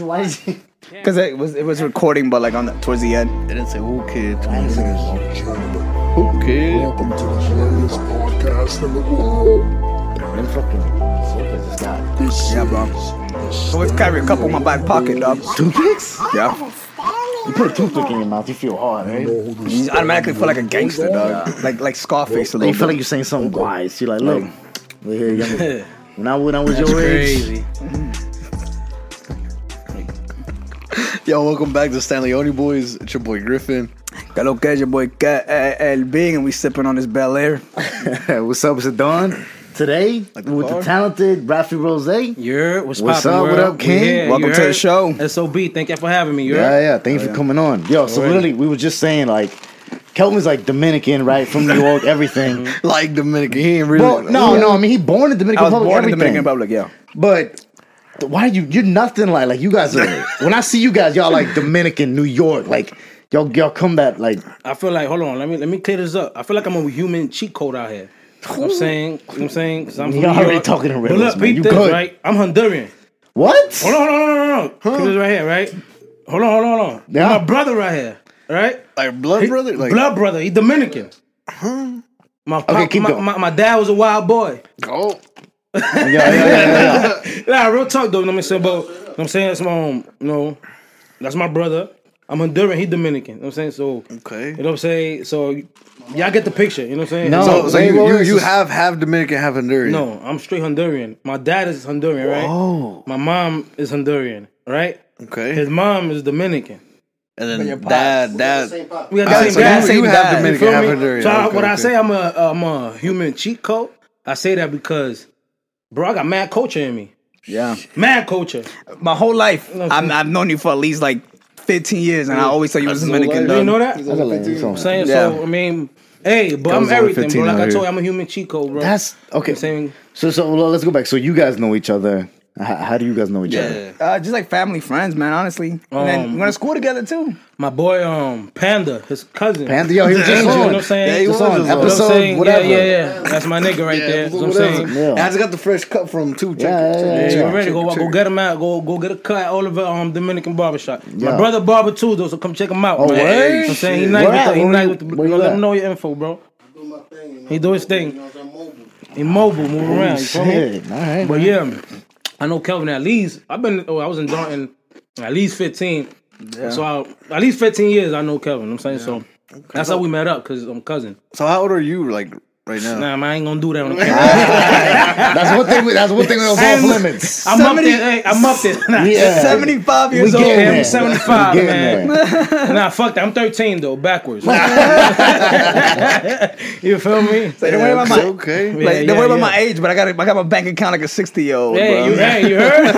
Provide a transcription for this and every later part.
Why is he? Because it was it was recording, but like on the, towards the end. It didn't say who kid. Ladies and gentlemen, Who kid? welcome to the greatest podcast in the world. Them fucking slippers is not. This Yeah, bro. is Always carry a couple in my back pocket, dog. Toothpicks? Yeah. You put a toothpick in your mouth, you feel hard, right? the You automatically feel like a gangster, dog. Like like Scarface a You little feel like bit. you're saying something wise. You're like, look, we're here, young. When I when I was That's your age, crazy. Yo, welcome back to StanleyOniBoyz. It's your boy Griffin. Que lo que your boy Ca- El Big, and we sipping on this Belaire. what's up, it's Dawn. Today, the with the talented Rauf Rozay. Yeah, You're what's, What's poppin', up? What up, King? We here, Welcome to the show. SOB, thank you for having me. You yeah, thank you Thanks for coming on. Yo, so Alright. really, we were just saying like, Kelvin's like Dominican, right, from New York, everything. Like Dominican. He ain't really. Well, no, no. I mean, he born in Dominican I was Republic. born in everything. Dominican Republic, yeah. But why are you you're nothing like like you guys are when I see you guys, y'all like Dominican, New York, like y'all y'all come that like I feel like hold on, let me let me clear this up. I feel like I'm a human cheat code out here. You know I'm saying, you know I'm saying, because I'm from You're New already York. talking in But riddles, look, man. You this, good. right? I'm Honduran. what? Hold on, hold on, hold on, hold on. Keep this right here, right? Hold on, hold on, hold on. Yeah. My brother right here, right? like blood He- brother. Like blood brother. He Dominican. My, pop, keep my, going. my, my dad was a wild boy. oh, Yeah, yeah, yeah, yeah. Nah, real talk though. You know what I'm saying? But you know what I'm saying that's my um, you know, that's my brother. I'm Honduran. He Dominican. You know what I'm saying? So okay. you know what I'm saying? So y'all get the picture. You know what I'm saying? No. So, so you, wait, you, wait, you have half Dominican, half Honduran. No, I'm straight Honduran. My dad is Honduran, right? Oh, My mom is Honduran, right? Okay. His mom is Dominican. and then your dad, dad. We got Alright, the so same dad. you, same you have dad. You Dominican, half? Honduran. So I, Okay, when I say I'm a I'm a human cheat code, I say that because, bro, I got mad culture in me. Yeah. Mad culture. My whole life, No, I'm, I've known you for at least like 15 years, and I always thought you was That's no Dominican, lie. You know that? I gotta let you know. I'm saying Yeah. so. I mean, hey, but I'm everything, bro. Like I told you, I'm a human Chico, bro. That's okay. I'm saying So so well, let's go back. So you guys know each other. How, how do you guys know each other? Yeah. Uh, just like family, friends, man, honestly. And then Um, we went to school together, too. my boy, um, Panda, his cousin. Panda, yo, he was just You know on. what I'm saying? Yeah, he Just was on just on. You know what I'm episode saying? whatever. Yeah, yeah, yeah. That's my nigga right there. You know what I'm saying? Yeah. I just got the fresh cut from two. Check Yeah, it, check yeah, it, yeah, Yeah, check you ready? check Go it, go check get him out. Go go get a cut at Oliver um Dominican barbershop. Yeah. My brother barber too though, so come check him out. Oh, man. word? You know what I'm saying he nice Where with at? the, he Where nice you- with the, where you let at? him know your info, bro. He do his thing. He mobile, move around. You feel me? Shit, all right. But yeah, I know Kelvin at least. I've been. Oh, I was in Dalton at least fifteen. So I, at least fifteen years. I know Kelvin. You know I'm saying so. That's how we met up because I'm cousin. So how old are you, like right now? Nah, man, I ain't gonna do that on the camera. That's one thing. That's one thing that's off limits. I'm up there. Hey, I'm up there. Yeah. 75 years old. getting I'm 75, We man. there. Nah, fuck that. I'm 13 though, backwards. you feel me? Like, don't worry about my, okay. like, Yeah, don't yeah, worry about yeah. my age, but I got a, I got my bank account like a 60 year old. Hey, bro. you, hey, you heard?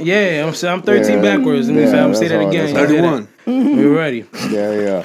yeah, I'm I'm 13 Yeah. backwards. Let me Yeah, say, I'm say that again. that's You Thirty-one. We ready? Yeah, yeah.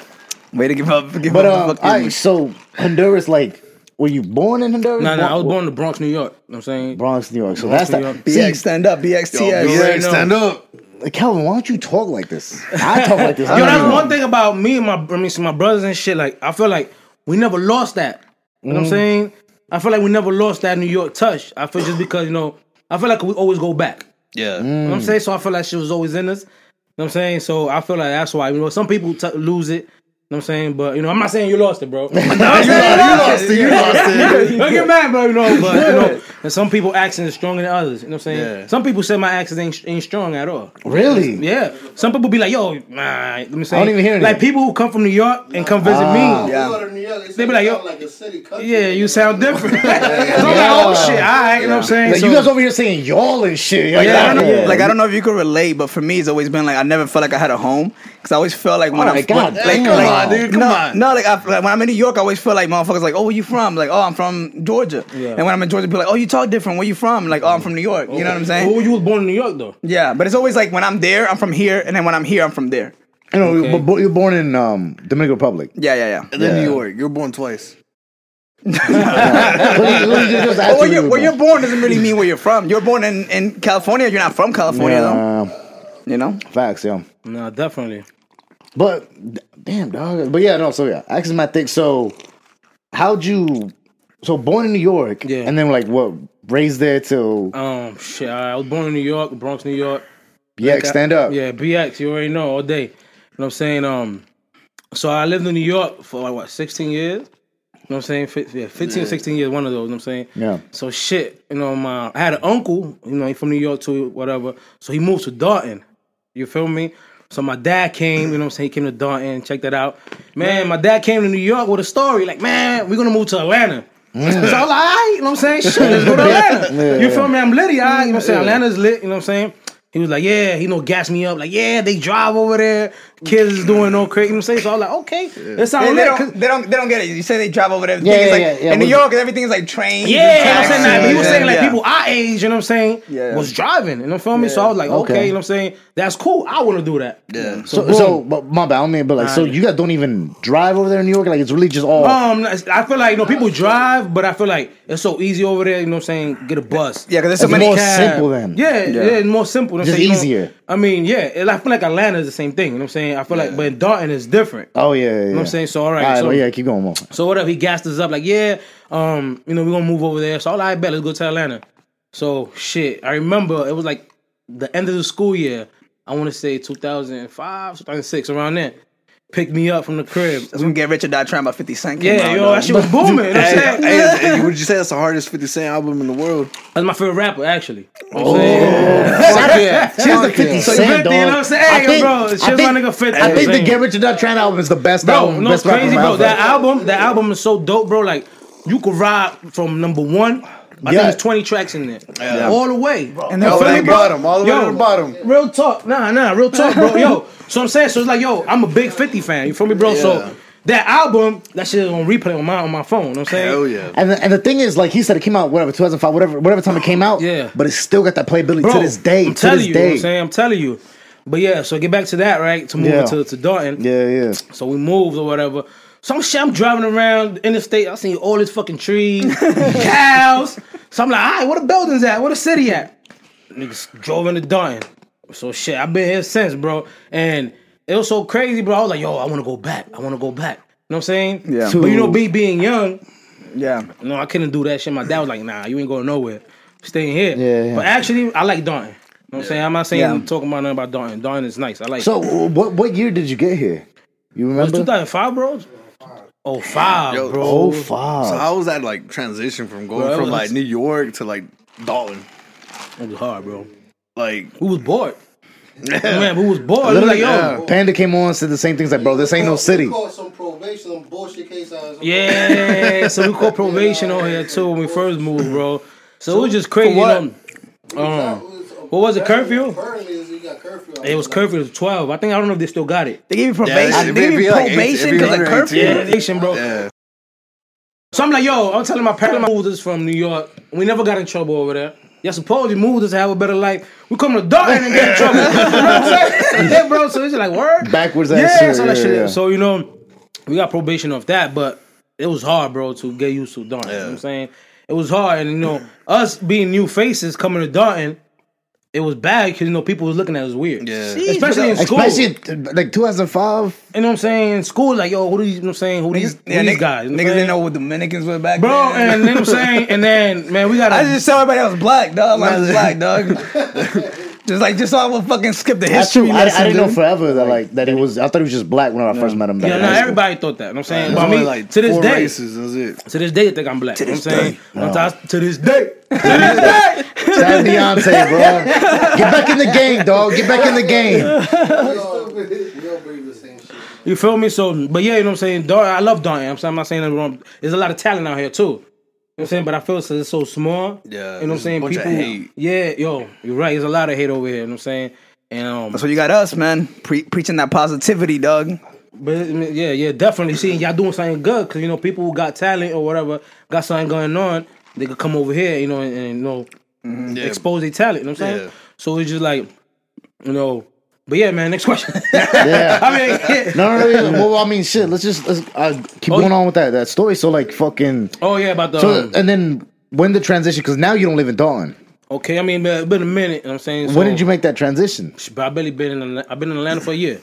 Way to give up. Give But up um, all right. So Honduras, like, were you born in Honduras? No, no, I was born in the Bronx, New York. You know what I'm saying? Bronx, New York. So Bronx, that's New that. York. See, BX, stand up. BXTS. you Yeah, stand up. Calvin, why don't you talk like this? I talk like this. Yo, that's one thing about me and my, I mean, my brothers and shit. Like, I feel like we never lost that. You know what I'm saying? I feel like we never lost that New York touch. I feel just because, you know, I feel like we always go back. Yeah. You know what I'm saying? So I feel like she was always in us. You know what I'm saying? So I feel like that's why, you know, some people t- lose it. You know what I'm saying? But, you know, I'm not saying you lost it, bro. You lost it. You lost it. Don't get mad, bro. You know, but, you know, and some people accent is stronger than others. You know what I'm saying? Yeah. Some people say my accent ain't, ain't strong at all. Really? Yeah. Some people be like, yo, nah, let me say. I don't even hear Like anything. people who come from New York and come visit Ah. me. Yeah. They be like, yo, yeah, you sound different. so I'm like, oh shit, all right, you know what I'm saying? Like, so, you guys over here saying y'all and shit. Like, Yeah, I don't know, Yeah. Like I don't know if you could relate, but for me, it's always been like I never felt like I had a home because I always felt like when Oh I'm my God, when- damn. like, Come like on, dude, come no, on. no, like, I, like when I'm in New York, I always feel like motherfuckers like, oh, where you from? Like, oh, I'm from Georgia. Yeah. And when I'm in Georgia, people like, oh, you talk different. Where you from? Like, oh, I'm from New York. You know what I'm saying? Oh, you was born in New York though. Yeah, but it's always like when I'm there, I'm from here, and then when I'm here, I'm from there. You know, Okay. you were- you were born in um, Dominican Republic. Yeah, yeah, yeah. And then Yeah. New York. You were born twice. Let me- let me just ask But where you you're, where where you you're born doesn't really mean where you're from. You're born in, in California. You're not from California, though. You know? facts, yeah. Nah, definitely. But d- damn, dog. But yeah, no. So yeah, asking my thing. So, how'd you so born in New York, Yeah. and then like what raised there till Um, shit. I was born in New York, Bronx, New York. yeah, stand up. Yeah, BX. You already know all day. You know what I'm saying? Um, so I lived in New York for like what 16 years. You know what I'm saying? Fif- Yeah, 15, 16 years, one of those. You know what I'm saying? Yeah. So shit, you know, my I had an uncle, you know, he from New York too, whatever. So he moved to Dalton. You feel me? So my dad came, you know what I'm saying? He came to Dalton, check that out. Man, my dad came to New York with a story, like, man, we're gonna move to Atlanta. Mm. So I was like, all right, you know what I'm saying? Shit, let's go to Atlanta. you feel me? I'm litty, all right, you know what I'm saying? Atlanta's lit, you know what I'm saying? He was like, yeah, he know, gas me up, like, yeah, they drive over there, kids is doing no crazy, you know what I'm saying? So I was like, okay, that sounds They, lit. they 'cause- don't, they don't, they don't get it. You say they drive over there. Yeah, Yeah, yeah, like, yeah, yeah. In New Was- York, everything's like trains. Yeah, and you know what I'm saying? Like, he was saying like yeah. people our age, you know what I'm saying, Yeah. was driving, you know feel me? So I was like, okay. Okay. you know what I'm saying? That's cool. I want to do that. Yeah. So, boom. so, but my bad, I mean, but like, so you guys don't even drive over there in New York? Like, it's really just all. Um, I feel like you know people drive, but I feel like it's so easy over there. You know what I'm saying? Get a bus. Yeah, because there's so It's many. more Cab. simple then. Yeah, yeah, it's more simple. You know Just saying? You know, easier. I mean, yeah, I feel like Atlanta is the same thing. You know what I'm saying? I feel like, but in Dalton is different. oh yeah, yeah, yeah. You know what I'm saying? So all right, All right, so, well, yeah, keep going more. so whatever. He gassed us up like, yeah, um, you know, we're gonna move over there. So all right, bet let's go to Atlanta. So shit, I remember it was like the end of the school year. I want to say 2005, 2006, around then. Picked me up from the crib. That's when Get Rich or Die Trying by 50 Cent came Yeah, out, yo, dog. that shit was booming. You know what I'm saying? hey, hey, would you say that's the hardest 50 Cent album in the world? That's my favorite rapper, actually. You know what I'm oh. saying? Fuck yeah. Cheers to 50 So Cent, 50, dog. you know what I'm saying? I Hey, think- bro, I cheers think- my nigga 50. I think the Get Rich or Die Trying album is the best Bro, album. no, best it's crazy, bro. ever. That album, that album is so dope, bro. Like, you could ride from number one. I Yeah. think there's 20 tracks in there. All the way. And then All the way to the bottom, all the way to the bottom. Real talk. Nah, nah, real talk, bro. Yo, so I'm saying, so it's like, yo, I'm a big 50 fan. You feel me, bro? Yeah. So that album, that shit is on replay on my on my phone. You know what I'm saying? Hell yeah. And the, and the thing is, like he said, it came out whatever 2005, whatever whatever time it came out. Yeah. But it's still got that playability Bro, to this day. I'm to telling this you, you know what day. I'm saying? I'm telling you. But yeah, so get back to that, right? To move Yeah. to, to Dalton. yeah, yeah. So we moved or whatever. Some shit I'm driving around in the interstate. I seen all these fucking trees, cows. So I'm like, all right, where the buildings at? Where the city at? Niggas drove into Dalton. So shit, I've been here since, bro. And it was so crazy, bro. I was like, yo, I want to go back. I want to go back. You know what I'm saying? Yeah. But you know, me being young, Yeah. you know, I couldn't do that shit. My dad was like, nah, you ain't going nowhere. Staying here. Yeah, yeah. But actually, I like Dalton. You know what I'm saying? I'm not saying Yeah. I'm talking about nothing about Dalton. Dalton is nice. I like So what what year did you get here? You it. Was remember? 2005, bro? Oh, five, Yo, bro. Oh So how was that like transition from going Bro, from was- like New York to like Dalton? It was hard, bro. Like Who was bored? Man, who was bored? It was like, yo, yeah. Panda came on said the same things like, bro, this ain't no city. Caught some probation, some bullshit case. on some- yeah. So we called probation on here too when we first moved, bro. So, it was just crazy. what? You know, um, what was it, curfew? Apparently, it's- you got curfew. it was curfew. It was twelve. I think I don't know if they still got it. They gave you probation. if they gave be you like probation if it because of under curfew. 18. Yeah, nation, bro. yeah. So I'm like, yo, I'm telling my parents moved us from New York. We never got in trouble over there. Yeah, suppose you moved us to have a better life. We come to Dalton and get in trouble. you know what I'm saying? yeah, bro. So it's like word. Backwards ass yeah, shit, so yeah, shit. yeah. So you know, we got probation off that, but it was hard, bro, to get used to Dalton. You know what I'm saying? It was hard, and you know, us being new faces coming to Dalton, it was bad because you know people was looking at us weird. Yeah. especially in school. Especially like 2005. you know what I'm saying? In school, like yo, who these? You know what I'm saying? Who these? Who these nigg- guys? You know Niggas what didn't know what Dominicans were back Bro, then. and you know what I'm saying? And then, man, we got I just tell everybody I was black, dog. I was black, dog. just like, just so I would fucking skip the That's history true. I, I lesson. didn't know forever that like that he was. I thought he was just black when I first met him. Back Yeah, in no, high school. everybody thought that. You know what I'm saying? There's But I only mean, like to this four day, races. That's it. to this day, I think I'm black. you know what I'm saying? No. Sometimes- To this day. To this day. Shout out Beyonce, bro. Get back in the game, dog. Get back in the game. We all, we the same shit. You feel me? So, but yeah, you know what I'm saying? Dar- I love Darn. I'm, saying, I'm not saying that wrong. There's a lot of talent out here too. You know what I'm saying? But I feel so- it's so small. Yeah, You know what I'm saying? People. hate. Yeah, yo, you're right. There's a lot of hate over here. You know what I'm saying? And um, That's what you got us, man. Pre- preaching that positivity, dog. But yeah, yeah, definitely. See, y'all doing something good because you know people who got talent or whatever got something going on. They could come over here, you know, and, and you know, Yeah. expose their talent. You know what I'm saying? Yeah. So it's just like, you know. But yeah, man. Next question. Yeah. I mean, yeah. No, no, no. yeah. Well, I mean, shit. Let's just let's uh, keep Oh, going on with that that story. So, like, fucking. oh yeah, about the. So, um, and then when the transition? Because now you don't live in Dalton. okay, I mean, it's been a minute. You know what I'm saying. So, when did you make that transition? I've barely been in. I've been in Atlanta for a year.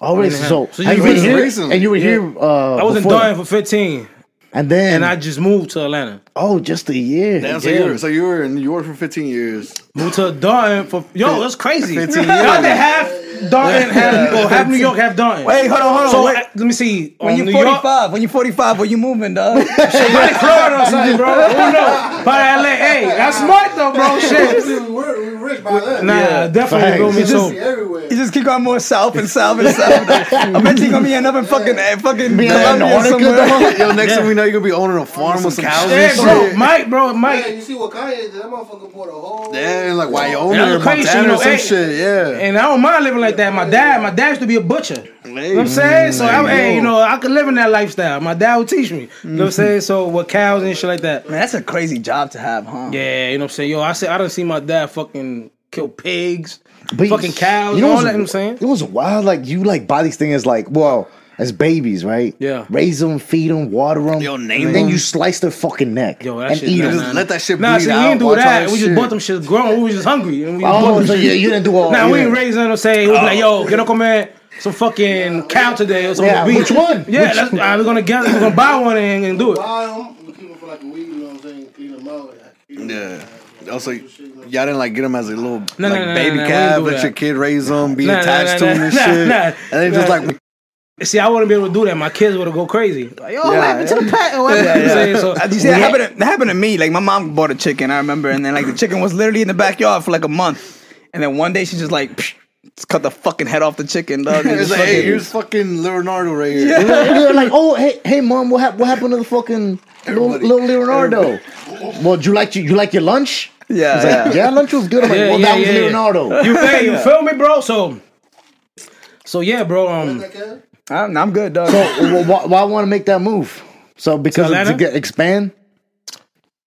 Already. Yeah. So, So and you were here, recently. and you were Yeah. here. Uh, I was in Dalton for 15. And then and I just moved to Atlanta. oh, just a year. Damn, so, Yeah. you were, so you were in New York for 15 years. Moved to Dalton for yo, that's crazy. 15 Y'all years. did half Dalton, half, or half New York, half Dalton. Wait, hold on, hold on. So Wait. let me see. when you're New York, 45, when you're 45, where you moving, dog? Probably Florida or something, bro. Who knows? Probably LA. Hey, that's smart though, bro. Shit. We were, we were rich by then. Nah, definitely feel me. Facts. So See everywhere. You just keep going more south and south and south. Eventually, gonna be another fucking, uh, fucking Be in Colombia Antarctica, somewhere. Yo, next Yeah. thing we know, you're gonna be owning a farm with some cows yeah, and bro, shit. Mike, bro, Yeah, Mike. you see what Kanye did? That motherfucker bought a whole. Yeah, like Wyoming or Montana you know, or some hey, shit. Yeah. And I don't mind living like that. My dad, my dad used to be a butcher. You know what I'm saying? So, I, hey, you know, I could live in that lifestyle. My dad would teach me. You know what I'm saying? So, with cows and shit like that. Man, that's a crazy job to have, huh? Yeah, you know what I'm saying? Yo, I said I done see my dad fucking kill pigs, But fucking cows, you know all that, what I'm saying? It was wild. Like you like buy these things like well as babies, right? Yeah. Raise them, feed them, water them. Yo, name and then them. you slice their fucking neck Yo, that and shit, eat nah, them. nah, Just let that shit Nah, bleed see, we out, didn't do watch all that. that We just shit. bought them shit grown. We was just hungry. And we just bought Oh, them so shit. you, you didn't do all. That. Nah, we yeah. ain't raising them. Say, we was like, yo, quiero comer some fucking cow today or some Yeah, beef. which one? Yeah, Which- let's, uh, we're gonna get, we're gonna buy one and, and do it. Buy them, we keep them for like a week, you know what I'm saying? Clean them out. eat 'em, Yeah. Also, y'all didn't like get them as a little No, like no, no, baby no, no, calf, didn't do let your kid raise them, be Nah, nah, attached nah, to them and nah, shit. nah, and then just nah. like, See, I wouldn't be able to do that. My kids would have go crazy. Like, yo, what Yeah, happened to the pet? What happened? Yeah, You what yeah. So, Uh, you see, that happened, to, that happened to me. Like, my mom bought a chicken, I remember, and then, like, the chicken was literally in the backyard for, like, a month. And then one day, she just, like, psh, just cut the fucking head off the chicken, dog. and it's like, fucking- hey, here's fucking Leonardo right here. They're like, oh, hey, hey, mom, what, hap- what happened to the fucking little, little Leonardo? Well, do you like your, you like your lunch? Yeah, He's like, yeah. yeah, lunch was good. I'm like, Yeah, well, yeah, that was yeah. Leonardo. you, hey, you feel me, bro? So, so yeah, bro. Um, I'm, I'm good, dog. So well, why, why want to make that move? So because of, to get expand.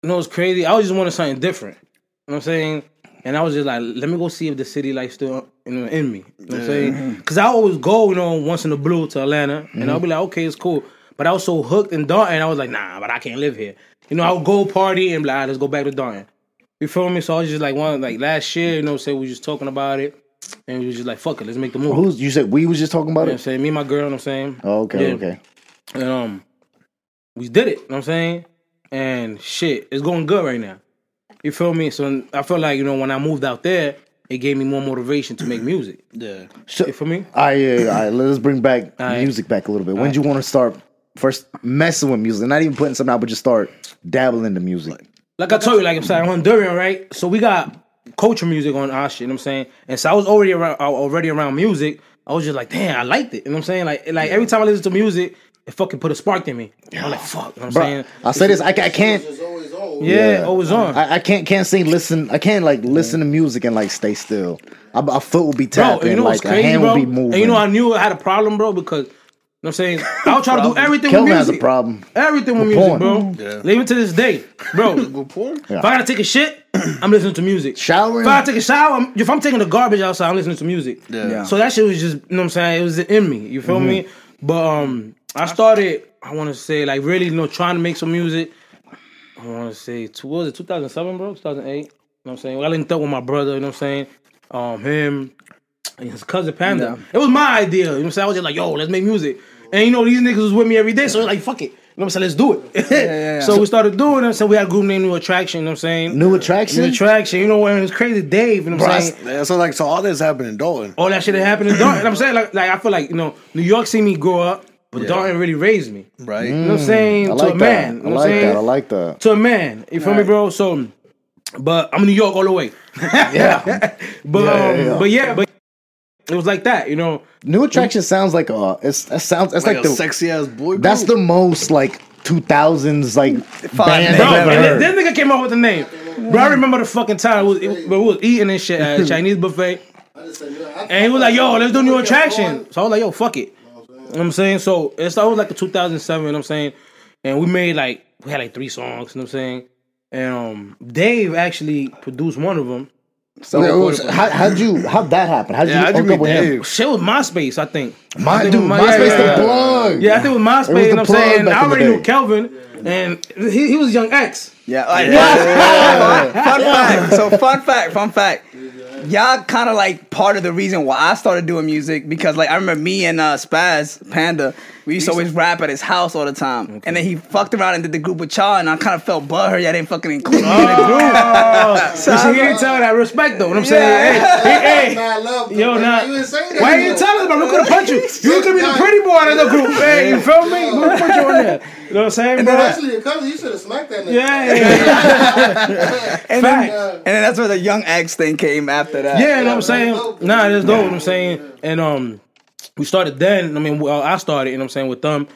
you know, it's crazy. I was just wanting something different. You know what I'm saying? And I was just like, let me go see if the city life still you know in me. You know what I'm saying? Because I always go, you know, once in the blue to Atlanta, and I'll be like, okay, it's cool. But I was so hooked in Dalton, I was like, nah, but I can't live here. You know, I would go party and be like, "Ah, let's go back to Dalton. You feel me? So I was just like, one like last year, you know, say we was just talking about it, and we was just like, fuck it, let's make the move. Who's you said we was just talking about You know what I'm it? saying? Me and my girl, you know what I'm saying? Oh, okay, Yeah. okay. And um, we did it. You know what I'm saying? And shit, it's going good right now. You feel me? So I feel like you know when I moved out there, it gave me more motivation to make music. Yeah. So, You feel me? all right, yeah, yeah, all right, let's bring back right. music back a little bit. When did you want to start first messing with music? Not even putting something out, but just start dabbling into music. Like I told you, like I'm saying, I'm Honduran, right? So we got culture music on our shit. You know what I'm saying? And so I was already around, already around music. I was just like, damn, I liked it. You know what I'm saying? Like, like every time I listen to music, it fucking put a spark in me. I'm like, fuck. You know what I'm Bro, saying? I say this, I, I can't. It's. Yeah, always on. I, I can't can't sing listen. I can't like listen to music and like stay still. I, my foot will be bro, tapping, and you know like what's a crazy, hand bro? will be moving. And you know, I knew I had a problem, bro, because you know what I'm saying? I was trying to do everything Kelvin with has music. a problem. Everything with With music, porn. bro. Even to this day, bro. If I gotta take a shit, I'm listening to music. Showering? If I take a shower, I'm, if I'm taking the garbage outside, I'm listening to music. Yeah. So that shit was just, you know what I'm saying? It was in me. You feel me? But um, I started. I want to say like really, you know, trying to make some music. I want to say, two, what was it 2007, bro? 2008. You know what I'm saying? Well, I linked up with my brother. You know what I'm saying? Um, him and his cousin Panda. It was my idea. You know what I'm saying? I was just like, yo, let's make music. And you know, these niggas was with me every day, so like, fuck it. You know what I'm saying? Let's do it. yeah. so we started doing it. So we had a group named New Attraction. You know what I'm saying? New attraction. New Attraction. You know, when it was crazy, Dave. You know what I'm I saying? Yeah, so like, so all this happened in Dalton. All that shit that happened in Dalton. I'm saying, like, like I feel like you know, New York see me grow up, but Dalton really raised me. Right. You know what I'm saying? I to like a man. You I know I'm like saying? that. I like that. to a man. You feel me, bro? So, but I'm in New York all the way. Yeah. But Yeah, um, yeah. but yeah, but it was like that, you know. New attraction sounds like a. It's that sounds. It's Like, like, a the. sexy ass boy. Group. That's the most like 2000s like band Bro, I've ever and heard. this, this nigga came up with the name. Bro, I remember the fucking time it was, it, we was eating and shit at a Chinese buffet. I just said, yeah, I- And he was like, yo, let's do new attraction. So I was like, yo, fuck it. You know what I'm saying? So it started like the 2007, you know what I'm saying? And we made like, we had like three songs, you know what I'm saying? And um, Dave actually produced one of them. So it was- how, how'd you? How'd that happen? How'd Yeah, you how'd you hook up meet with him? Dave? Shit was MySpace, I think. My I think dude, it was- MySpace yeah, yeah, the plug. Yeah, I think it was MySpace, It was you the know what I'm plug saying? back I already knew Kelvin, and he, he was Young X. Yeah, like, fun fact. So fun fact. Fun y'all kind of like part of the reason why I started doing music because like I remember me and uh, Spaz Panda, we used to always rap at his house all the time, and then he fucked around and did the group with y'all, and I kind of felt butthurt. Y'all didn't fucking include me in the group. Oh, so he didn't tell that respect though. What I'm saying, hey, hey, hey, Mad love, Yo, though, nah. You didn't say that. Why you didn't tell us, bro? We could have put you. You could be the pretty boy in the group. Hey, you feel me? We could put you on there. You know what I'm saying, And bro? Actually, your cousin, you should have smacked that nigga. Yeah, yeah, And then, Fact. and then that's where the Young X thing came after that. yeah. You know what I'm saying? Nah, that's dope. What I'm saying, and um, we started then. I mean, well, I started. You know what I'm saying with them.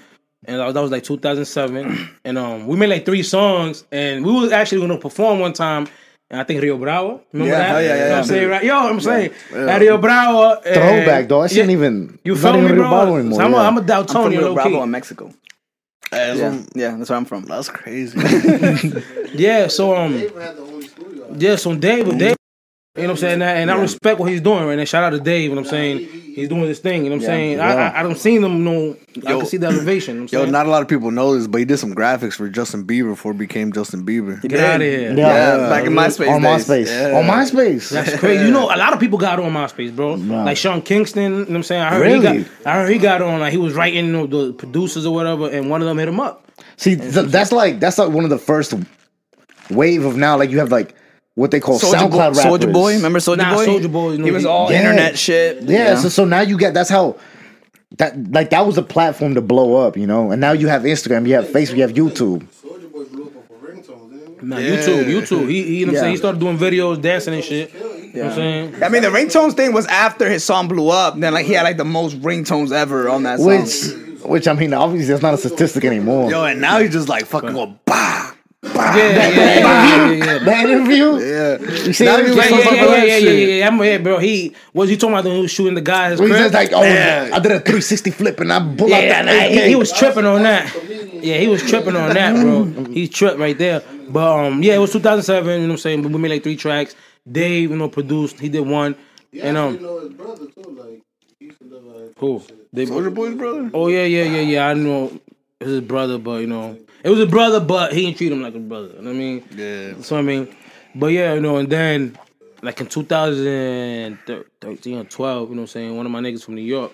And that was- that was like 2007, and um, we made like three songs, and we was actually gonna perform one time, and I think Rio Bravo. Remember Yeah, that? hell yeah, yeah, You know what I'm yeah. saying, right? Yo, I'm saying at Rio Bravo. and- Throwback, though. I shouldn't Yeah. even. You not feel me, Rio bro? Bravo anymore, So I'm, a, yeah. I'm a I'm from Rio Bravo key. in Mexico. That's, Yeah, yeah, that's where I'm from. that's crazy. Yeah, so um, Dave had the only studio. yeah, so Dave, Dave, you know what I'm saying, and I respect what he's doing right now. Shout out to Dave, you know what I'm saying. He's doing his thing, you know what I'm saying. I, I I don't see them no, I can see the elevation. You know what I'm Yo, saying? not a lot of people know this, but he did some graphics for Justin Bieber before he became Justin Bieber. Get out of here. Yeah, Yeah, back in MySpace on days. MySpace. Yeah. On MySpace. That's crazy. You know, a lot of people got on MySpace, bro. Like Sean Kingston, you know what I'm saying. I heard he got, I heard he got on. Like he was writing you know, the producers or whatever, and one of them hit him up. See, th- that's like that's like one of the first wave of now. Like you have like what they call Soldier SoundCloud Boy, rappers. Soulja Boy, remember Soldier Nah, Boy? Soulja Boy, you he was he- all Yeah. internet shit. Yeah, so so now you get that's how that like that was a platform to blow up, you know. And now you have Instagram, you have Facebook, you have YouTube. Soulja Boy blew up for ringtones, didn't he? Nah, YouTube, YouTube. He, he you know what I'm Yeah. saying. He started doing videos, dancing and shit. You know what I'm saying. I mean, the ringtones thing was after his song blew up. Then, like, he had like the most ringtones ever on that song. Which which I mean obviously that's not a statistic anymore. Yo, and now he's just like fucking going bah. Yeah, yeah, yeah, yeah, yeah, yeah. that interview? Yeah. You see Now that interview? Yeah, yeah, yeah, yeah, yeah, yeah, yeah, yeah. I'm here, bro. He was he talking about when he was shooting the guy his Where he's just like, oh, Yeah. I did a 360 flip and I pull yeah, out that nah, he, he was tripping on that. Yeah, he was tripping on that, bro. He tripped right there. But um, yeah, it was 2007. You know what I'm saying? We made like three tracks. Dave, you know, produced. He did one. You And actually um, know his brother too. Like he used to live like cool. Dave, Soulja Boy's brother? Oh yeah, yeah, yeah, yeah. I know his brother, but you know, it was a brother, but he didn't treat him like a brother. You know what I mean? Yeah. So I mean, but yeah, you know, and then like in 2013 or 12, you know what I'm saying, one of my niggas from New York,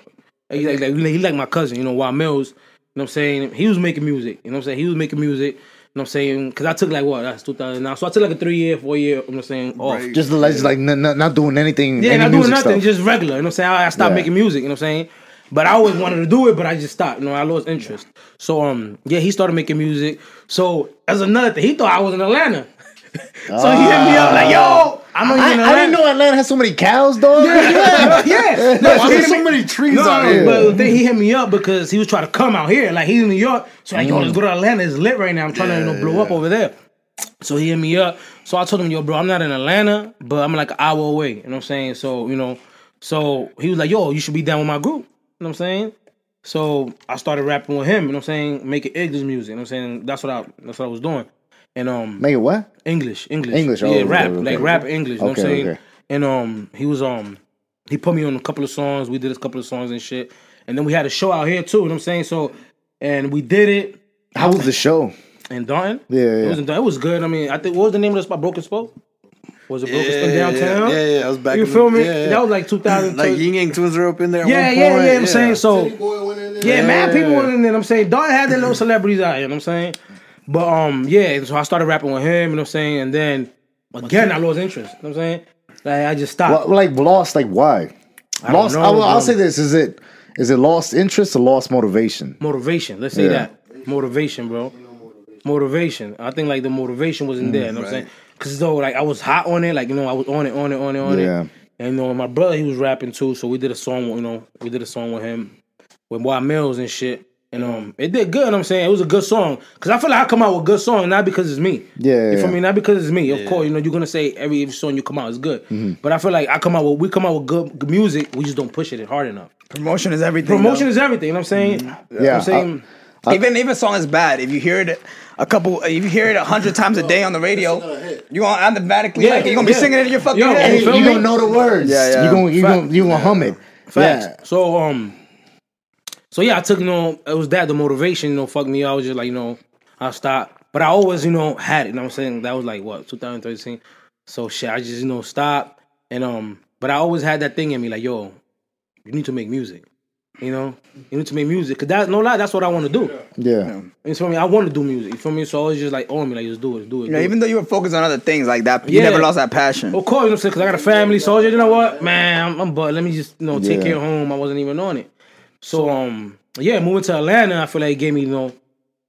he like, like he like my cousin, you know, Wild Mills, you know what I'm saying? He was making music, you know what I'm saying? He was making music, you know what I'm saying? Cause I took like what, that's 2009. So I took like a three year, four year, you know what I'm saying, off. Right. just like, just like n- n- not doing anything. Yeah, any not doing nothing, stuff. just regular. You know what I'm saying? I, I stopped Yeah. making music, you know what I'm saying? But I always wanted to do it, but I just stopped. You know, I lost interest. So um, yeah, he started making music. So as another thing, he thought I was in Atlanta. so he hit me up like, yo, I'm not I, in I didn't know Atlanta has so many cows, dog. yeah, yeah. No, Why there's so many trees no, out here? but then he hit me up because he was trying to come out here. Like he's in New York, so like, yo, let's go to Atlanta. It's lit right now. I'm trying to you know blow up over there. So he hit me up. So I told him, yo, bro, I'm not in Atlanta, but I'm like an hour away. You know what I'm saying? So you know, so he was like, yo, you should be down with my group. You know what I'm saying? So I started rapping with him. You know what I'm saying? Making English music. You know what I'm saying? That's what I that's what I was doing. And um, Make it what? English, English, English, oh, yeah, okay, rap, okay, like okay. rap English. You know what I'm saying? okay. And um, he was um, he put me on a couple of songs. We did a couple of songs and shit. And then we had a show out here too. You know what I'm saying? So, and we did it How was the show? in Dalton. Yeah, yeah. It was in Dalton. It was good. I mean, I think what was the name of the spot? Broken Spoke. Was it Broken Spoke downtown? Yeah, yeah, I was back. You in feel the- me? Yeah, yeah. That was like 2000. like Ying Yang Twins are up in there. At yeah, one yeah, point. yeah. I'm saying so. City boy went in there. Yeah, mad people Yeah. went in there. I'm saying Dalton had their little celebrities out. You know what I'm saying? But um, yeah. So I started rapping with him. You know what I'm saying? And then again, I lost interest. You know what I'm saying? Like I just stopped. Well, like lost, like why? don't Lost. know, I will, I'll say this: is it is it lost interest or lost motivation? motivation. Let's say Yeah. that motivation, bro. Motivation. I think like the motivation wasn't there. You know what I'm saying? Because though, like I was hot on it. Like you know, I was on it, on it, on it, on Yeah. it. And you know, my brother he was rapping too, so we did a song. You know, we did a song with him, with Wild Mills and shit. And um, it did good. You know what I'm saying it was a good song because I feel like I come out with good song not because it's me. Yeah, you feel me? Not because it's me. Of course, you know you're gonna say every song you come out is good, Mm-hmm. but I feel like I come out with we come out with good, good music. We just don't push it hard enough. Promotion is everything. Promotion though. is everything. You know what I'm saying? Yeah, I'm saying. even if a song is bad, if you hear it a couple, if you hear it a hundred times a day on the radio, you gonna automatically Yeah, like you're gonna be yeah. singing it in your fucking Yo, head. you feel you me? gonna know the words. Yeah, yeah. You gonna you Fact. gonna you gonna hum it. Facts. Yeah. So um, so yeah, I took you know it was that the motivation you know fuck me. I was just like you know I stopped, but I always you know had it. You know what I'm saying that was like what 2013. So shit, I just you know stopped and um but I always had that thing in me, like, yo, you need to make music. You know, you need to make music. Cause that no lie, that's what I want to do. Yeah. You feel me? I want to do music. You feel me? So it's just like on me, like just do it, do it. You know, do it. even though you were focused on other things like that, you Yeah. never lost that passion. Of course, you know what I'm saying? Because I got a family, so I was just, you know what, man, I'm, I'm but let me just, you know, take Yeah. care of home. I wasn't even on it. So, um, yeah, moving to Atlanta, I feel like it gave me, you know,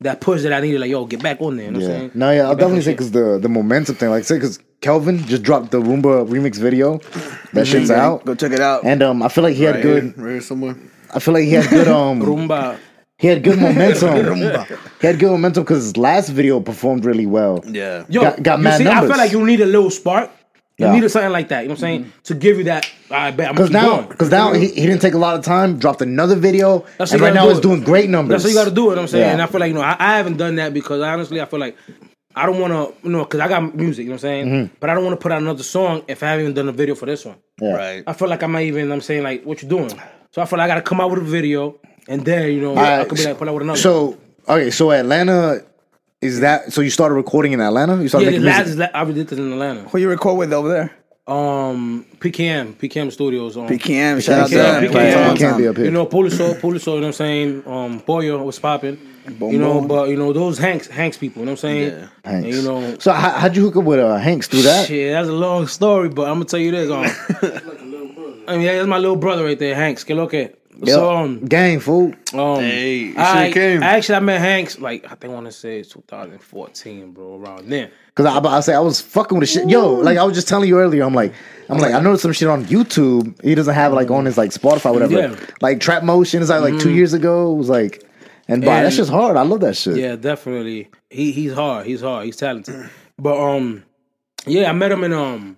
that push that I needed. Like, yo, get back on there. You know what I'm Yeah. saying? No, yeah, I'll Get back on definitely say because the the momentum thing, like, say, because Kelvin just dropped the Rumba remix video. That shit's out, Go check it out. and um, I feel like he had Right good. here, right here somewhere. I feel like he had good um. Rumba. He had good momentum. he had good momentum because his last video performed really well. Yeah. Yo, Got- got you mad see, I feel like you need a little spark. You Yeah. needed something like that. You know what I'm saying? To give you that. I bet I'm Because now, because now he, he didn't take a lot of time. Dropped another video, That's and right now gotta he's doing great numbers. That's what you got to do. You know what I'm saying? Yeah. And I feel like you know I, I haven't done that because honestly I feel like I don't want to you know because I got music. You know what I'm saying? Mm-hmm. But I don't want to put out another song if I haven't even done a video for this one. Yeah. Right. I feel like I might even I'm saying like what you doing. So I feel like I got to come out with a video and then you know I Alright, could be like put out with another. So okay, so Atlanta is that? So you started recording in Atlanta? You started yeah, making last music? I did this in Atlanta. Who you record with over there? Um, PKM, PKM Studios. Um, PKM, shout out to PKM, them. PKM. Play all the Can't be up here. You know, Poliso, Poliso, you know what I'm saying? Um, Pollo was popping. You know, boom. but you know, those Hanks Hanks people, you know what I'm saying? Yeah. And, you know, So how, how'd you hook up with uh, Hanks through that? shit, that's a long story, but I'm gonna tell you this. Um, I mean, yeah, that's my little brother right there, Hanks. Que lo que? So, um, Gang fool. um, Hey, you I, came. actually, I met Hanks like I think I want to say it's 2014, bro, around then. Cause I, I say I was fucking with the shit. Yo, like I was just telling you earlier, I'm like, I'm like, I noticed some shit on YouTube. He doesn't have like on his like Spotify, whatever. Yeah. Like Trap Motion is like like two years ago. It was like, and, but And- that's just hard. I love that shit. Yeah, definitely. He he's hard. He's hard. He's talented. But um, yeah, I met him in um,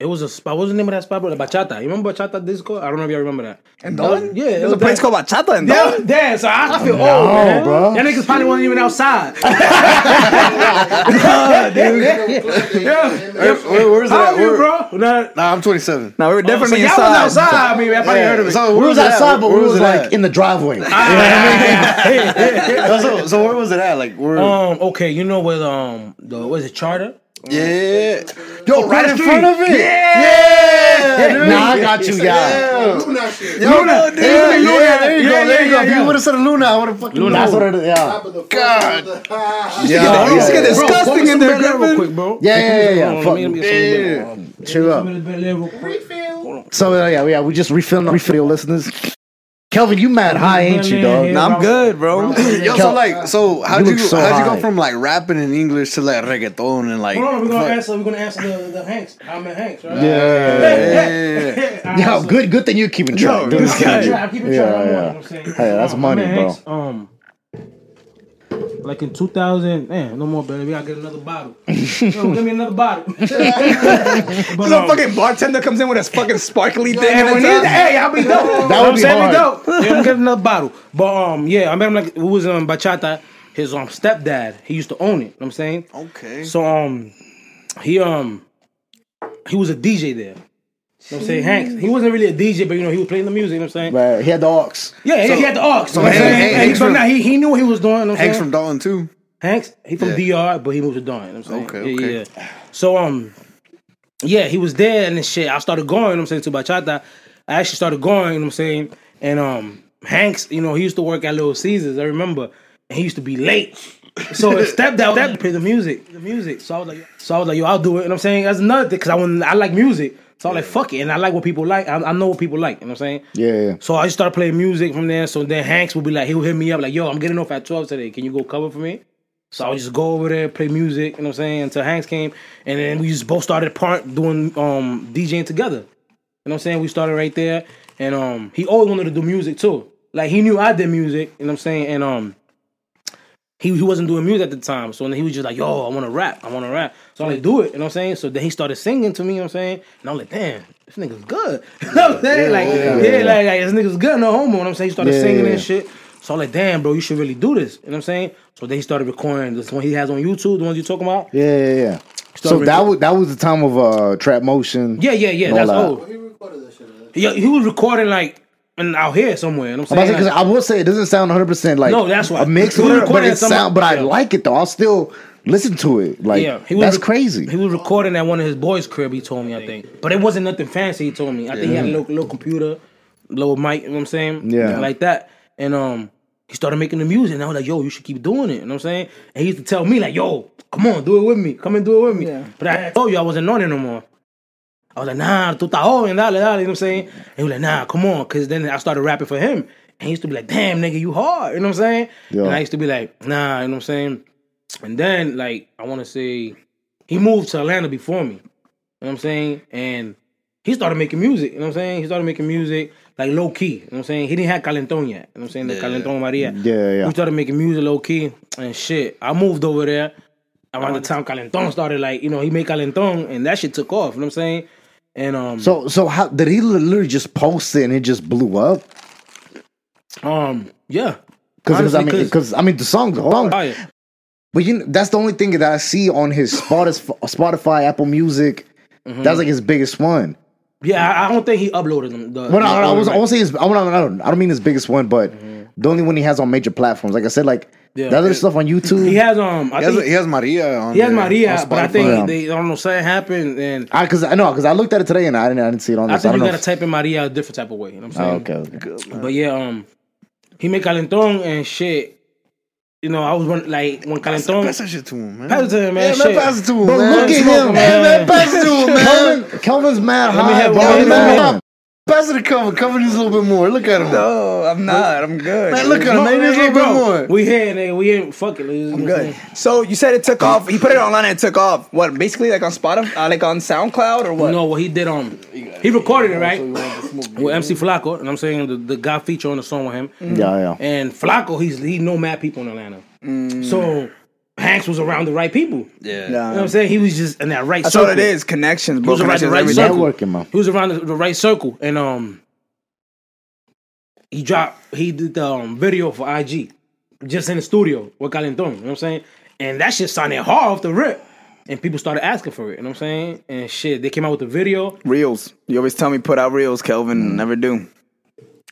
it was a spot. What was the name of that spot? Bro? The Bachata. You remember Bachata Disco? I don't know if y'all remember that. And Dalton? Yeah, it There's was a place that- called Bachata in Yeah, Dalton. damn. So I, I feel old, man. bro. That niggas probably wasn't even outside. yeah. Where, where's How that? old you, bro? Nah, Nah, I'm 27. No, we were so definitely y'all inside. was outside. I mean, I probably heard of it. So We where was it at? outside, but Where we was it like at? in the driveway. so, so where was it at? Like where? um, okay, you know where um the was it Charter? Yeah. Yo, right in street. front of it. Yeah. nah, I got you, yeah. Luna shit. Yo, Luna, dude, yeah, yeah, Luna. there you Yeah, go, there yeah, you go. If yeah. you would have said Luna, I would have fucking Luna. That's known. what it is. Yeah. Top of the God. God. Yeah, This yeah, get disgusting in there, Bel real quick, bro. Yeah, yeah, yeah, yeah. Hold on, Fuck. let me- let me get some Bel Air. Chill up. Some of the Belaire real quick. So yeah, yeah, we just refilling refill listeners. Kelvin, you mad high, ain't you, dog? Nah, I'm good, bro. Yo, so like, so how'd You you, so how'd you high. go from like rapping in English to like reggaeton and like? Hold on, we're gonna fuck- answer. We're gonna answer the, the Hanks. I met Hanks, right? Yeah. Yeah. yeah. Yo, good, good thing you're keeping track. Yo, Good this guy- I'm keeping Yeah, track. I'm yeah. on, you know what I'm saying? Hey, that's Um, money, I met bro. Hanks, um, like in 2000, man, no more, baby. We gotta get another bottle. Yo, give me another bottle. but, Some um, fucking bartender comes in with a fucking sparkly thing. and at when the he, hey, I'll be dope. That You would what I'm be saying? hard. Dope. Yeah, I'm getting another bottle. But um, yeah, I met him like it was um bachata. His um stepdad, he used to own it. You know what I'm saying. Okay. So um, he um, he was a DJ there. You know what I'm saying? Hanks. He wasn't really a DJ, but you know, he was playing the music, you know what I'm saying? Right, he had the aux. Yeah, yeah, he had the aux. So Hank- Hanks, Hank- Hanks, Hanks from, from- he, he knew what he was doing. You know Hanks saying? from Dalton too. Hanks, he from Yeah. DR, but he moved to Darn. You know what I'm saying? Okay, Yeah, okay. yeah. So um, yeah, he was there and then shit. I started going. You know what I'm saying to bachata. I actually started going. You know what I'm saying? And um, Hanks, you know, he used to work at Little Caesars. I remember, and he used to be late. So his stepdad, step play the music, the music. So I was like, so I was like, yo, I'll do it. You know what I'm saying? That's another thing because I want, I like music. So I like, fuck it, and I like what people like. I, I know what people like. You know what I'm saying? Yeah, yeah. So I just started playing music from there. So then Hanks would be like, he'll hit me up like, yo, I'm getting off at 12 today. Can you go cover for me? So I would just go over there, play music, you know what I'm saying, until Hanks came. And then we just both started part doing um DJing together. You know what I'm saying? We started right there. And um he always wanted to do music too. Like he knew I did music, you know what I'm saying? And um he, he wasn't doing music at the time. So then he was just like, yo, I wanna rap. I wanna rap. So I'm like, do it, you know what I'm saying? So then he started singing to me, you know what I'm saying? And I'm like, damn, this nigga's good. you know what I'm saying? like, yeah, like, like this nigga's good, no homo. You know what I'm saying? He started Yeah, singing yeah. and shit. So I'm like, damn, bro, you should really do this. You know what I'm saying? So then he started recording this one he has on YouTube, the ones you're talking about. Yeah, yeah, yeah. So that was that was the time of uh trap motion. Yeah, yeah, yeah. That's old. He recorded that shit. Yeah, he was recording like and out here somewhere. You know what I'm saying? because I will say it doesn't sound 100 percent like No, that's why. a mix whatever, but it sound. But I yeah. like it though. I'll still listen to it. Like Yeah, he was that's rec- crazy. He was recording at one of his boys' crib. He told me, I think, but it wasn't nothing fancy. He told me. I think he had a little, little computer, little mic. You know what I'm saying? Yeah. like that. And um, he started making the music, and I was like, "Yo, you should keep doing it." You know what I'm saying? And he used to tell me like, "Yo, come on, do it with me. Come and do it with me." Yeah. But I told you I wasn't on it no more. I was like, "Nah, tú estás joven, dale, dale." You know what I'm saying? And he was like, "Nah, come on," because then I started rapping for him, and he used to be like, "Damn, nigga, you hard." You know what I'm saying? Yeah. And I used to be like, "Nah," you know what I'm saying? And then, like, I want to say, he moved to Atlanta before me. You know what I'm saying? And he started making music. You know what I'm saying? He started making music like low key. You know what I'm saying? He didn't have Calentón yet. You know what I'm saying? The Calentón Maria. Yeah, yeah. We started making music low key and shit. I moved over there around the time Calentón started. Like, you know, he made Calentón and that shit took off. You know what I'm saying? And um, So so how did he literally just post it and it just blew up? um, yeah. Because I mean, because I mean, the song's long. Fire. But you know, that's the only thing that I see on his Spotify, Spotify Apple Music. Mm-hmm. That's like his biggest one. Yeah, I, I don't think he uploaded them. The, Well, no, I, I, was, I right. won't say his. I don't, I don't, I don't mean his biggest one, but the only one he has on major platforms. Like I said, like Yeah. the other stuff on YouTube. He has um, I He has, he has Maria on he has there, Maria, on but I think Yeah. they I don't know something happened and I because I know because I looked at it today and I didn't I didn't see it on I this. I, think don't you gotta type in Maria a different type of way. You know what oh, I'm saying? okay, okay. But yeah, um, he made Calentón and shit. You know, I was one like when Calentón. Pass that shit to him, man. Pass it to him, man. Yeah, man, pass it to him, Bro, man. look at him, him, man. man. Pass it to him, man. Kelvin, Kelvin's mad me high, have- bro. let me have- mad. Pass it to cover. Cover these a little bit more. Look at him. No, I'm not. I'm good. Man, look at him, man. There's a Hey, little bit bro, more. We here, nigga. We ain't fuck it. I'm I'm good. So you said it took off. He put it online and it took off. What? Basically, like on Spotify, uh, like on SoundCloud or what? No, what he did on. he recorded it right with MC Flacco, and I'm saying the, the guy feature on the song with him. Yeah, yeah. And Flacco, he's he know mad people in Atlanta, so Hanks was around the right people. Yeah. Yeah. You know what I'm saying? He was just in that right That's circle. all it is. Connections, bro. He was around the right circle. day. Networking, man. He was around the, the right circle, and um, he dropped. He did the um, video for IG, just in the studio with Calentón. You know what I'm saying? And that shit sounded hard off the rip, and people started asking for it. You know what I'm saying? And shit, they came out with the video. Reels. You always tell me put out reels, Kelvin. Never do.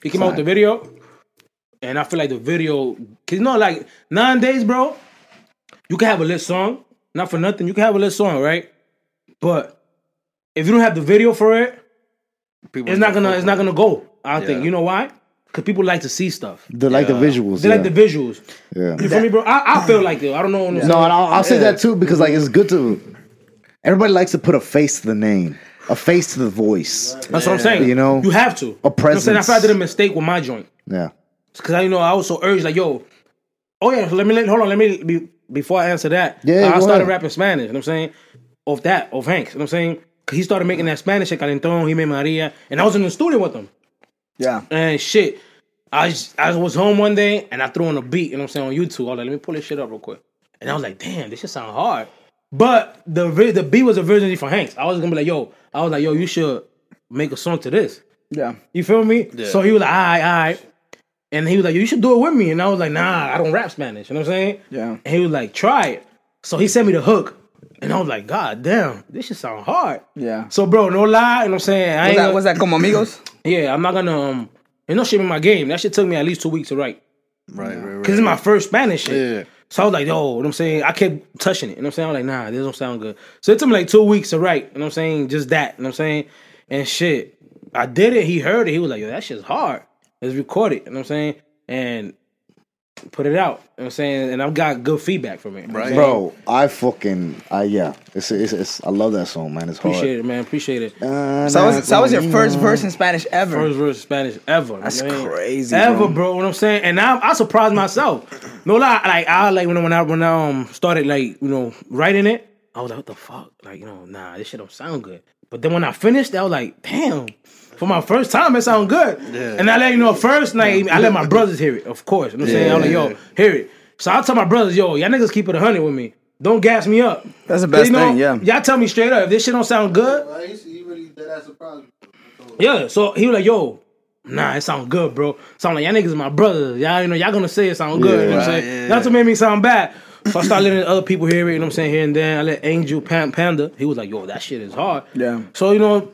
He came out with the video, and I feel like the video, cause you know, like nowadays, bro, you can have a lit song, not for nothing. You can have a lit song, right? But if you don't have the video for it, people it's not gonna, it's not gonna go. I don't think. You know why? Because people like to see stuff. They like the visuals. They yeah. like the visuals. yeah. You feel me, bro? I, I feel like it. I don't know. No, and I'll, I'll say that too because like it's good to. Everybody likes to put a face to the name, a face to the voice. That's what I'm saying. You know, you have to. a You know what I'm saying? presence. I feel I did a mistake with my joint. Yeah. Cause I you know I was so urged like yo, oh yeah, so let me let, hold on, let me be, before I answer that. Yeah, I started ahead. rapping Spanish. You know what I'm saying? Off that, off Hanks. You know what I'm saying? He started making that Spanish shit, Calentón, he made Maria, and I was in the studio with him. Yeah. And shit, I just, I was home one day and I threw on a beat. You know what I'm saying on YouTube. I was like, let me pull this shit up real quick. And I was like, damn, this shit sound hard. But the vi- the beat was a originally for Hanks. I was gonna be like, yo, I was like, yo, you should make a song to this. Yeah. You feel me? Yeah. So he was like, all right, all right. And he was like, you should do it with me. And I was like, nah, I don't rap Spanish. You know what I'm saying? Yeah. And he was like, try it. So he sent me the hook. And I was like, God damn, this shit sound hard. Yeah. So bro, no lie, you know what I'm saying? I Was ain't that gonna- was that como amigos? Yeah, I'm not gonna um ain't no shit in my game. That shit took me at least two weeks to write. Right, right, right. Cause it's my first Spanish shit. Yeah. So I was like, yo, you know what I'm saying? I kept touching it. You know what I'm saying? I was like, nah, this don't sound good. So it took me like two weeks to write. You know what I'm saying? Just that. You know what I'm saying? And shit. I did it. He heard it. He was like, yo, that shit's hard. Let's record it. You know what I'm saying? And put it out. You know what I'm saying? And I've got good feedback from it. You know what I'm saying? Bro, I fucking, I yeah, it's, it's, it's I love that song, man. It's hard. Appreciate it, man. Appreciate it. Uh, So that was, so was your first verse in Spanish ever. First verse of Spanish ever. That's man. crazy, Ever, bro. bro. What I'm saying, and I, I surprised myself. No lie, like I like when I- when I when I um started like you know writing it, I was like, what the fuck, like you know, nah, this shit don't sound good. But then when I finished, I was like, damn. For my first time, it sound good. And I let you know first, like I let my brothers hear it, of course. You know what I'm saying? I was like, yo, hear it. So I tell my brothers, yo, y'all niggas keep it 100 with me. Don't gas me up. That's the best You know, thing, yeah. Y'all tell me straight up, if this shit don't sound good, Well, he, he really did that surprise yeah, so he was like, yo, nah, it sound good, bro. Sound like y'all niggas my brothers. Y'all, you know, y'all gonna say it sound good. you know what I'm right, saying? yeah, That's what made me sound bad. So I started letting other people hear it, you know what I'm saying, here and then. I let Angel Panda, he was like, yo, that shit is hard. Yeah. So, you know,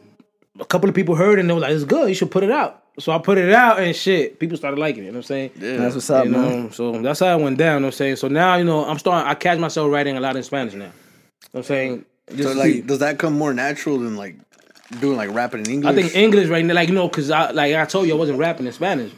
a couple of people heard and they were like, it's good, you should put it out. So I put it out and shit, people started liking it. You know what I'm saying? Yeah. That's what's up, you know, man. so that's how it went down. You know what I'm saying? So now, you know, I'm starting, I catch myself writing a lot in Spanish now. You know what I'm saying? So Just- like, does that come more natural than like doing like rapping in English? I think English right now, like you know, cause I like I told you I wasn't rapping in Spanish,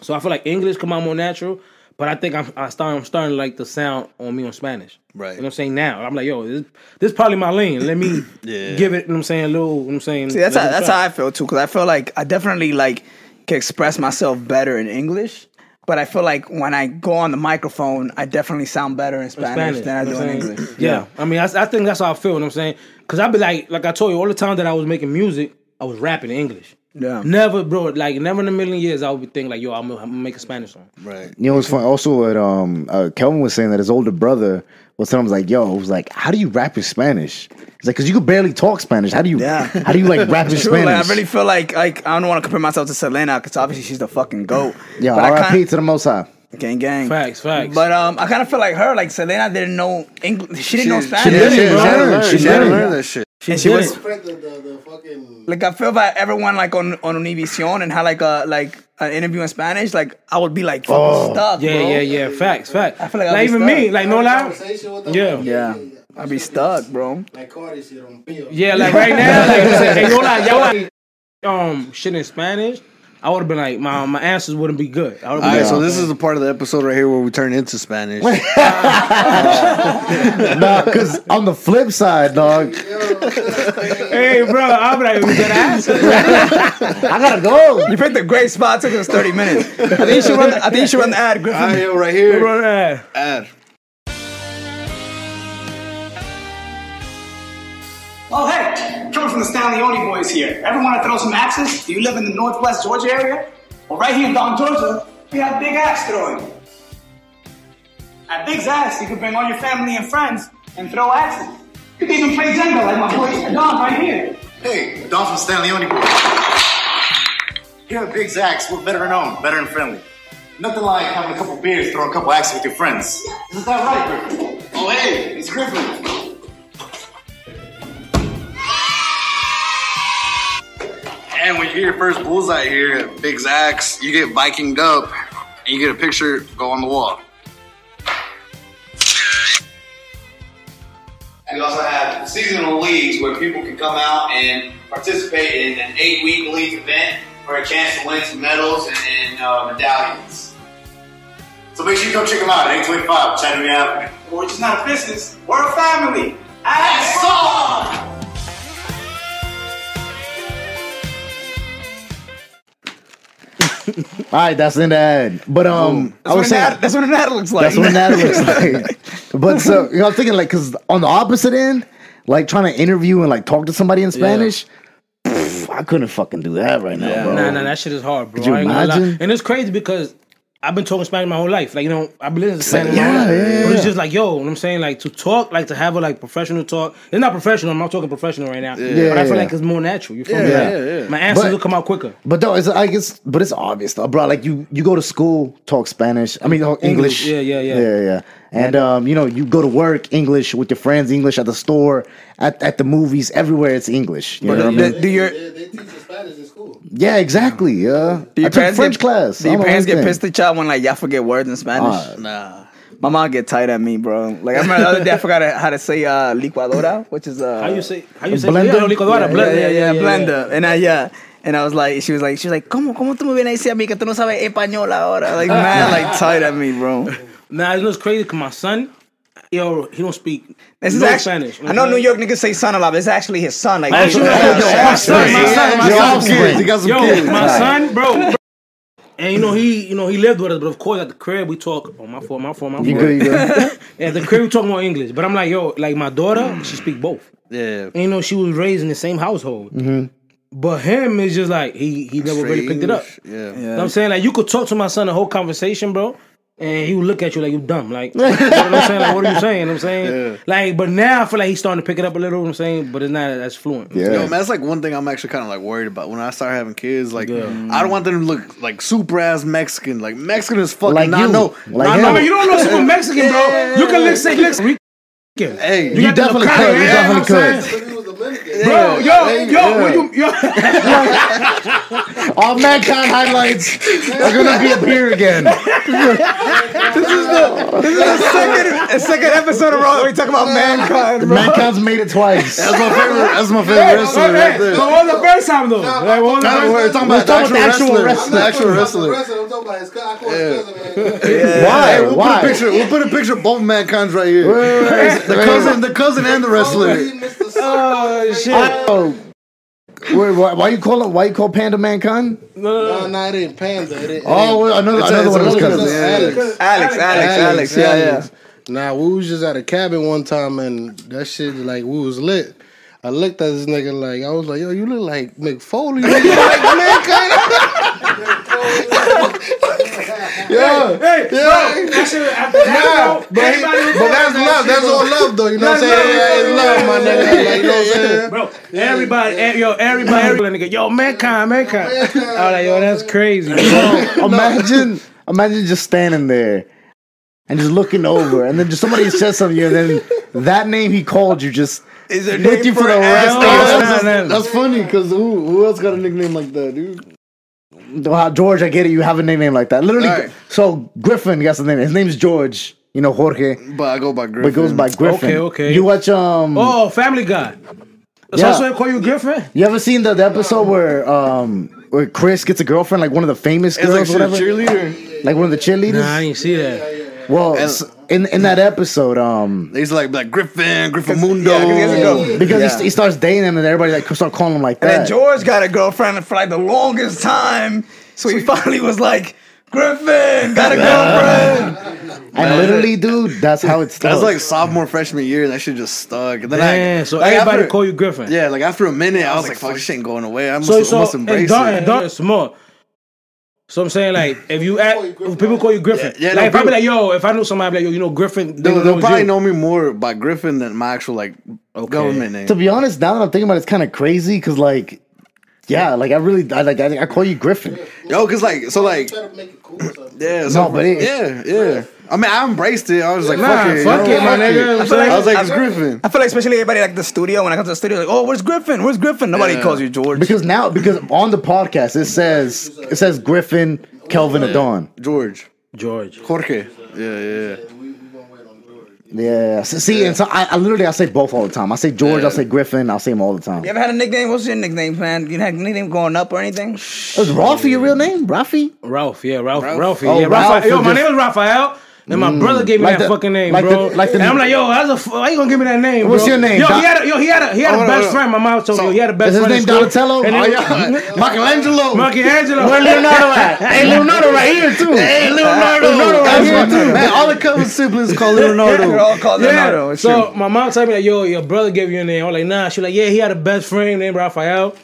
so I feel like English come out more natural. But I think I'm I start, I'm starting to like the sound on me on Spanish. Right. You know what I'm saying? Now I'm like, yo, this this probably my lane. Let me Yeah. give it. You know what I'm saying? A little. You know what I'm saying? See, that's how, that's how I feel too. Because I feel like I definitely like can express myself better in English. But I feel like when I go on the microphone, I definitely sound better in Spanish, than I do in what I'm saying? English. Yeah. I mean, I, I think that's how I feel. You know what I'm saying? Because I'd be like, like I told you, all the time that I was making music, I was rapping in English. Yeah. Never, bro. Like never in a million years, I would be thinking like, yo, I'm gonna, I'm gonna make a Spanish song. right. You know, it's funny? Also, what um, uh, Kelvin was saying that his older brother was telling him like, "Yo, it was like, how do you rap in Spanish?" He's like, "Cause you could barely talk Spanish. How do you? Yeah. How do you like rap in True, Spanish?" like, I really feel like like I don't want to compare myself to Selena because obviously she's the fucking goat. yeah, but I R.I.P. to the Most High. gang gang. Facts, facts. But um, I kind of feel like her, like Selena didn't know English. She didn't know She- Spanish. She didn't, didn't learn. She She didn't didn't. learn that shit. And she was it. The, the, the fucking. like I feel like everyone like on on Univision and had like a like an interview in Spanish, like I would be like fucking Oh, stuck. Yeah, bro. yeah, yeah. Facts, facts. I feel like I'll like be even stuck. me, like no lie. Conversation with Yeah. Yeah. I'd be stuck, bro. Like Cardi shit on Yeah, like right now, like you hey, no lie, y'all like um shit in Spanish. I would have been like my my answers wouldn't be good. I All have right, been so like, this is the part of the episode right here where we turn into Spanish. Nah, cause on the flip side, dog, hey, bro, I'm like, we better answer. I gotta go. You picked a great spot. Took us thirty minutes. I think you should run. The, I think you should run the ad, Griffin. All right, yo, right here. Bro, uh, Ad. Oh, hey, coming from the StanleyOniBoyz here. Ever want to throw some axes? Do you live in the Northwest Georgia area? Well, right here in Dalton, Georgia, we have Big Axe Throwing. At Big's Axe, you can bring all your family and friends and throw axes. You can even play Jenga like my boy Don right here. Hey, Don from Stanley Oni Boy. Here at Big Zax, we're veteran owned, veteran friendly. Nothing like having a couple beers, throwing a couple axes with your friends. Isn't that right, Griffin? Oh, hey, it's Griffin. And when you get your first bullseye here at Big Zax, you get Vikinged up and you get a picture go on the wall. We also have seasonal leagues where people can come out and participate in an eight-week league event for a chance to win some medals and, and uh, medallions. So make sure you go check them out at 825 Chattanooga Avenue. We're just not a business, we're a family. Axe on! All right, that's in the ad. But um, I That's what, was an saying ad, that's what an ad looks like. that's what an ad looks like. But so you know, I'm thinking like, cause on the opposite end, like trying to interview and like talk to somebody in Spanish, pff, I couldn't fucking do that right now, bro. Nah, nah, that shit is hard, bro. Could you I ain't gonna lie. imagine? And it's crazy because I've been talking Spanish my whole life. Like, you know, I've been listening to Spanish my Yeah, whole life. yeah, But it's just like, yo, you know what I'm saying? Like, to talk, like, to have a, like, professional talk. It's not professional. I'm not talking professional right now. Yeah, but I feel yeah. like it's more natural. You feel me? Yeah, yeah, yeah. My answers But- will come out quicker. But though, it's I guess, but it's obvious though, bro. Like you, you go to school, talk Spanish. I mean, English. English, yeah, yeah, yeah. yeah, yeah. And um, you know, you go to work, English with your friends, English at the store, at, at the movies, everywhere it's English. You know what I mean? do, do your Yeah, exactly. Yeah. do I your took parents French get, class. Do your parents get pissed at y'all when like y'all forget words in Spanish? Uh, Nah. My mom get tight at me, bro. Like I remember the other day I forgot how to say uh, licuadora, which is uh, How you say, how you say, Blender? Yeah, licuadora, yeah, blender. yeah, yeah, blender. And I yeah. And I was like, she was like, she was like, ¿Cómo, cómo tú me vienes a decir a mí que tú no sabes español ahora? Like, man, like, tight at me, bro. Nah, you know it's crazy because my son, yo, he don't speak This is no actually, Spanish. I know New York niggas say son a lot, but it's actually his son. Like, Actually, he- yo, my son, my son, my son. offspring. He got some Yo, kids. my son, bro, bro. And you know he, you know he lived with us, but of course at the crib we talk. Oh my fault, my fault, my fault. You good? You good? Yeah, at the crib we talk more English. But I'm like, yo, like my daughter, she speak both. Yeah. And you know she was raised in the same household. Mm-hmm. But him is just like he he never really picked it up. Yeah. You know what I'm saying? Like you could talk to my son a whole conversation, bro. And he would look at you like you dumb. Like, you know what I'm saying? Like, what are you saying? You know what I'm saying? Like, but now I feel like he's starting to pick it up a little, you know what I'm saying? But it's not as fluent. Yeah. Yo, man, that's like one thing I'm actually kind of like worried about when I start having kids. Like, I don't want them to look like super ass Mexican. Like Mexican is fucking Like not you. no. Like I him. know, you don't know super Mexican, bro. You can look say Mexican. Hey, You You definitely could. You definitely you know what I'm could. But he was Dominican. Bro, yo, yo, when you, yo, All mankind highlights are gonna be up here again. This is the second, the second second episode of Raw where we talk about mankind, bro. Mankind's made it twice. That's my favorite. That's my favorite wrestler right there. So what was the first time though? Like, what was the No, first we're talking about the talking actual about the actual wrestler. The actual wrestler. I'm talking about his cousin. I call his cousin, man. Why? Hey, we'll Why? put a picture. We'll put a picture of both mankind's right here. wait, The wait. cousin, the cousin, and the oh, wrestler. He missed the Oh shit! Oh, wait, why, why you call it? Why you call Panda mankind? No, no, it ain't Panda. It ain't, Oh, well, another It's a- another it's one of his another cousins. cousin. Alex. Alex, Alex, Alex, yeah, yeah. Nah, we was just at a cabin one time and that shit like we was lit. I looked at this nigga like I was like, yo, you look like Mick Foley. nigga. You like mankind. yeah, Hey, bro, that shit after that, but, he- but that's love. That's all love, though. You know what I'm saying? love, Yeah, it's bro. love, my nigga. Like, you know what I'm saying? Bro, everybody, eh, yo, everybody, everybody, nigga, yo, mankind, mankind. I was like, yo, that's crazy. Imagine, imagine just standing there and just looking over, and then just somebody says something, to you, and then that name he called you just Is with you for the rest Oh, of your nah, nah, nah. That's funny because who who else got a nickname like that, dude? Wow, George, I get it. You have a nickname like that. Literally. Alright. So Griffin got the name. His name's George. You know Jorge, But I go by Griffin. but goes by Griffin. Okay, okay. You watch um. Oh, Family Guy. So Yeah. that's why I call you Griffin? You ever seen the, the episode where um where Chris gets a girlfriend, like one of the famous It's girls, like or whatever, cheerleader. like one of the cheerleaders? Nah, I didn't see that. well, s- in in that episode, um, They used to like like Griffin, Griffin Mundo. yeah, 'cause he has a girl. because Yeah. he, he starts dating him, and everybody like start calling him like that. And then. George got a girlfriend for like the longest time. So he finally was like, Griffin, got a girlfriend. and literally, dude, that's how it starts. That's like sophomore freshman year. And that shit just stuck. And then Damn, I, so like, everybody after- call you Griffin. Yeah, like after a minute, I was like, "Fuck, this shit ain't going away." I must, So, so must and embrace Don, and it. Don, some more. So I'm saying like if you act, if people call you Griffin. Yeah, yeah, like no, if I be like, yo, if I knew somebody, I'd be like, yo, you know Griffin. they They'll, they'll it's probably you. know me more by Griffin than my actual like government name. to be honest, now that I'm thinking about it, it's kind of crazy because like, yeah, like I really, I like, I, I call you Griffin. Yo, cause like, so like, Try to make it cool or yeah, so, No, but it- yeah, yeah. I mean, I embraced it. I was like, Nah, fuck it, fuck you it, my fuck nigga. it. I feel like- I was like, it's Griffin. I feel like especially everybody like the studio, when I come to the studio, like, oh, where's Griffin? Where's Griffin? Nobody Yeah. calls you George. Because now, because on the podcast it says it says Griffin, Kelvin, Adon. George, George. Jorge. Yeah, yeah. We, we gonna wait on George. Yeah. So, see, and so I, I literally I say both all the time. I say George, I'll say Griffin, I'll say him all the time. you ever had a nickname? What's your nickname, man? You had a nickname growing up or anything? Was Rafi your real name? Rafi? Ralph, yeah, Ralph, Ralph? Ralphie, Oh, yeah, Ralph Raphael. Yo, my name is Raphael. And my mm. brother gave me Like that the- fucking name, like the- bro. like the- and I'm like, yo, that's a. f- Why you gonna give me that name? What's bro? your name? Yo, he had a, yo, he had a, he had Oh, a no, best no. friend. My mom told me So- yo, he had a best Is his friend. name. Donatello? And Oh, yeah. Michelangelo. Michelangelo. Where Leonardo at? Hey, Leonardo right here too. Hey, Leonardo. Leonardo right That's here what- too. Man, all the cousin siblings call They're all called Yeah. Leonardo. It's so true. my mom told me like, yo, your brother gave you a name. I was like, nah. She like, yeah, he had a best friend named Raphael.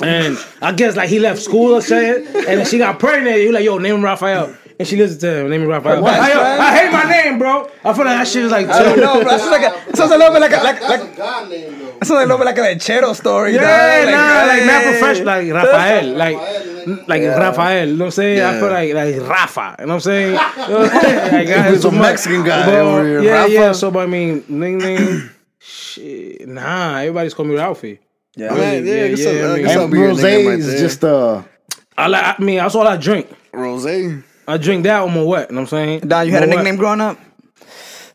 And I guess like he left school or something, and she got pregnant. He was like, yo, name him Raphael. And she listened to him, name him Raphael. best I. I hate my name, bro. I feel like that shit is like, I don't know, bro. That sounds like a, it sounds a little bit like a, like, That's like, a God name though. it sounds a little bit like a Lechero story. Yeah, dog. nah, like not hey. professional, like Rafael, like Raphael, like Rafael. You know what I'm saying? I feel like like Rafa. You know what I'm saying? You know what I'm saying? Like, I- He's so a much- Mexican guy but, over here, Yeah, Rafa. yeah. So, but I mean, nickname, shit, nah. Everybody's call me Ralphie. Yeah. Man, yeah, Yeah, it's yeah, a- I mean- it's a And Rose right is there. just uh I like. I mean, that's all I drink. Rose. I drink that on my wet. You know what I'm saying? Don, you had a My wet. nickname growing up?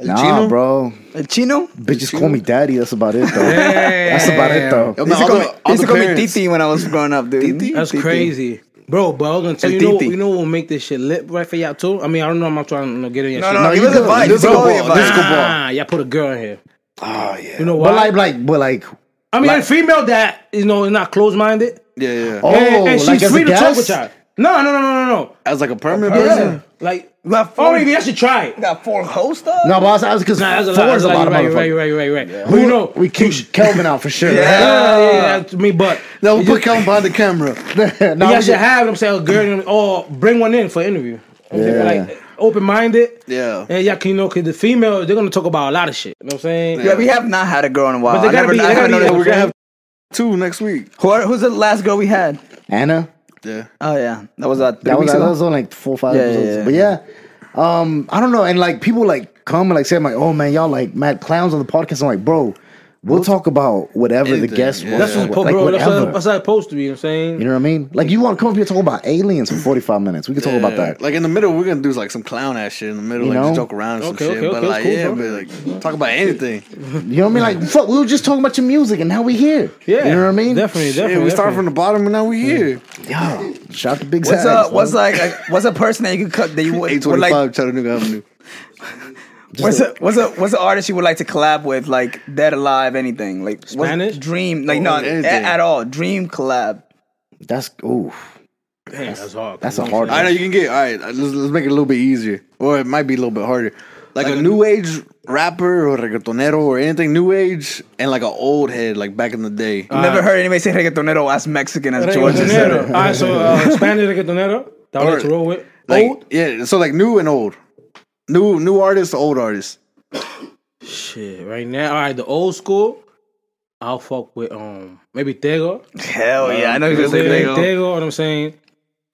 Nah, Chino? bro. El Chino? Bitches call me daddy. That's about it though. Damn. That's about it though. Yo, They man, used to all call the- me, all they used to call me Titi when I was growing up, dude. Titi? That's Titi. crazy. Bro, but I was gonna tell you, you know, Titi. you know what will make this shit lit right for y'all too? I mean, I don't know, I'm not trying to get in your No, shit. no, no, No, give you us good. advice. Disco Give us ball, advice. disco ball. Nah, y'all put a girl in here. Oh yeah. You know why? But like, like, but like, I mean, a female that you know is not close minded. Yeah, yeah. oh, and, and she's like free to talk with y'all. No, no, no, no, no, no. As like a permanent person. like You got oh, four, maybe I should try it. you got four hosts, dog? No, but I was because Nah, that's a four lot. is a lot of right, right, right, right, right, right. But you know, we keep Kelvin out for sure. Yeah. yeah, yeah, yeah, to me, but No, we'll you put Kelvin behind the camera. no, y'all we should have them say a girl or bring one in for interview. Yeah. Like open minded. Yeah. And yeah, you know, cause the female they're gonna talk about a lot of shit. You know what I'm saying? Yeah, we have not had a girl in a while. But they I gotta never, be- they gotta be- that- We're gonna have two next week. Who are- who's the last girl we had? Anna. Yeah. Oh yeah, that was three That was that was on like four or five Yeah, episodes. yeah, But yeah, um, I don't know. And like people like come and like say, I'm like, oh man, y'all like mad clowns on the podcast. I'm like, bro, we'll talk about whatever the guest yeah. wants. That's what, like bro. That's how, that's how it's supposed to be. You know what I'm saying? You know what I mean? Like you want to come up here and talk about aliens for 45 minutes. We can talk about that. Like in the middle, we're gonna do like some clown ass shit in the middle, You like know? just joke around and some Okay, shit. okay, but okay, like, cool, yeah, bro. but like talk about anything. You know what I mean? Like fuck, we were just talking about your music and now we're here. Yeah, You know what I mean? Definitely, Yeah, we start from the bottom and now we're here. Yeah. Shout out to Big What's Zags, a bro. what's like a, what's a person that you could cut that you would, Eight would like Chattanooga Avenue. What's a what's a what's an artist you would like to collab with, like dead alive, anything, like what's- Spanish? dream, like no, anything. a- at all, dream collab. That's ooh. Damn, that's hard. That's a hard I know you can get. All right, let's, let's make it a little bit easier, or it might be a little bit harder. Like, a new age rapper or reggaetonero or anything new age, and like an old head, like back in the day. I've never heard anybody say reggaetonero as Mexican as George said Reggaetonero. it. All right, so uh, Spanish reggaetonero. That would to roll with. Like, Old? yeah. So like new and old, new new artists, old artists. Shit, right now. All right, the old school. I'll fuck with um maybe Tego. Hell yeah, I know you're gonna say saying? Tego. Tego, what I'm saying.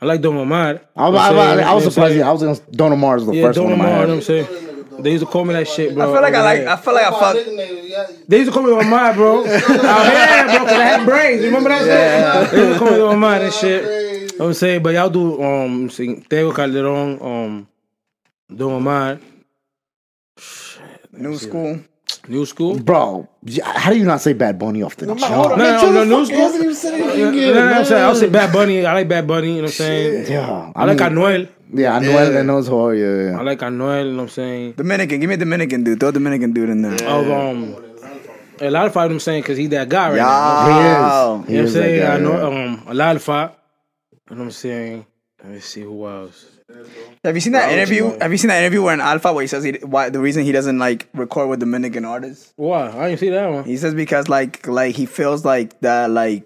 I like Don Omar. I, was- I, was- I was surprised. I was gonna Don Omar was the Yeah, first Don one in my Omar, you know head. what I'm saying? They used to call me that shit, bro. I feel like I like. I feel like I fuck. They used to call me Omar, bro. Out here, bro, because I had brains. You remember that shit? They used to call me Omar and shit. You know what I'm saying? But y'all do um sing Tego Calderon, um Don Omar, New school. New School. Bro, how do you not say Bad Bunny off the jump? No, no, no, New School. Hasn't even said anything Yeah, yet, no, no, I'm saying I'll say Bad Bunny. I like Bad Bunny. You know what I'm saying? Yeah, I like mean, Anuel. Yeah, I know Yeah. that knows horror. Yeah, yeah. I like Anuel. You know what I'm saying? Dominican, give me a Dominican dude. Throw a Dominican dude in there. Of um, El Alfa. I'm saying because he that guy right now. Wow. He is. You know what I'm saying? I know um El Alfa. You know what I'm saying? Let me see who else. Have you seen that interview? Have you seen that interview where in Alpha where he says he, why the reason he doesn't like record with Dominican artists? Why? I didn't see that one. He says because like like he feels like that like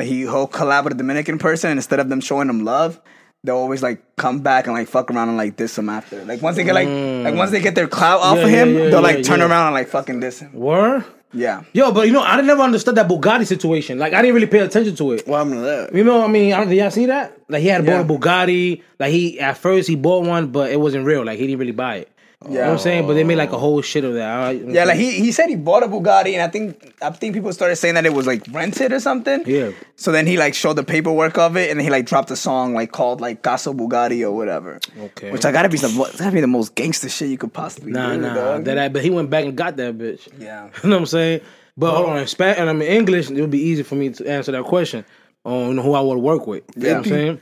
he he'll collab with a Dominican person and instead of them showing him love, they'll always like come back and like fuck around and like diss him after. Like once they get like like once they get their clout off Yeah, of him, yeah, yeah, they'll like turn around and like fucking diss him. Were? Yeah. Yo, but you know, I never understood that Bugatti situation. Like, I didn't really pay attention to it. What happened to that? You know what I mean? I don't, did y'all see that? Like, he had Yeah. bought a Bugatti. Like, he, at first, he bought one, but it wasn't real. Like, he didn't really buy it. You know what I'm saying? But they made like a whole shit of that. Yeah, like he, he said he bought a Bugatti, and I think I think people started saying that it was like rented or something. Yeah. So then he like showed the paperwork of it, and then he like dropped a song like called like Caso Bugatti or whatever. Okay. Which I gotta be some gotta be the most gangster shit you could possibly Nah, do. nah. dog. That, but he went back and got that bitch. yeah. You know what I'm saying? But hold on, in Spanish and I'm in English, it would be easy for me to answer that question on who I would work with. You know what I'm saying?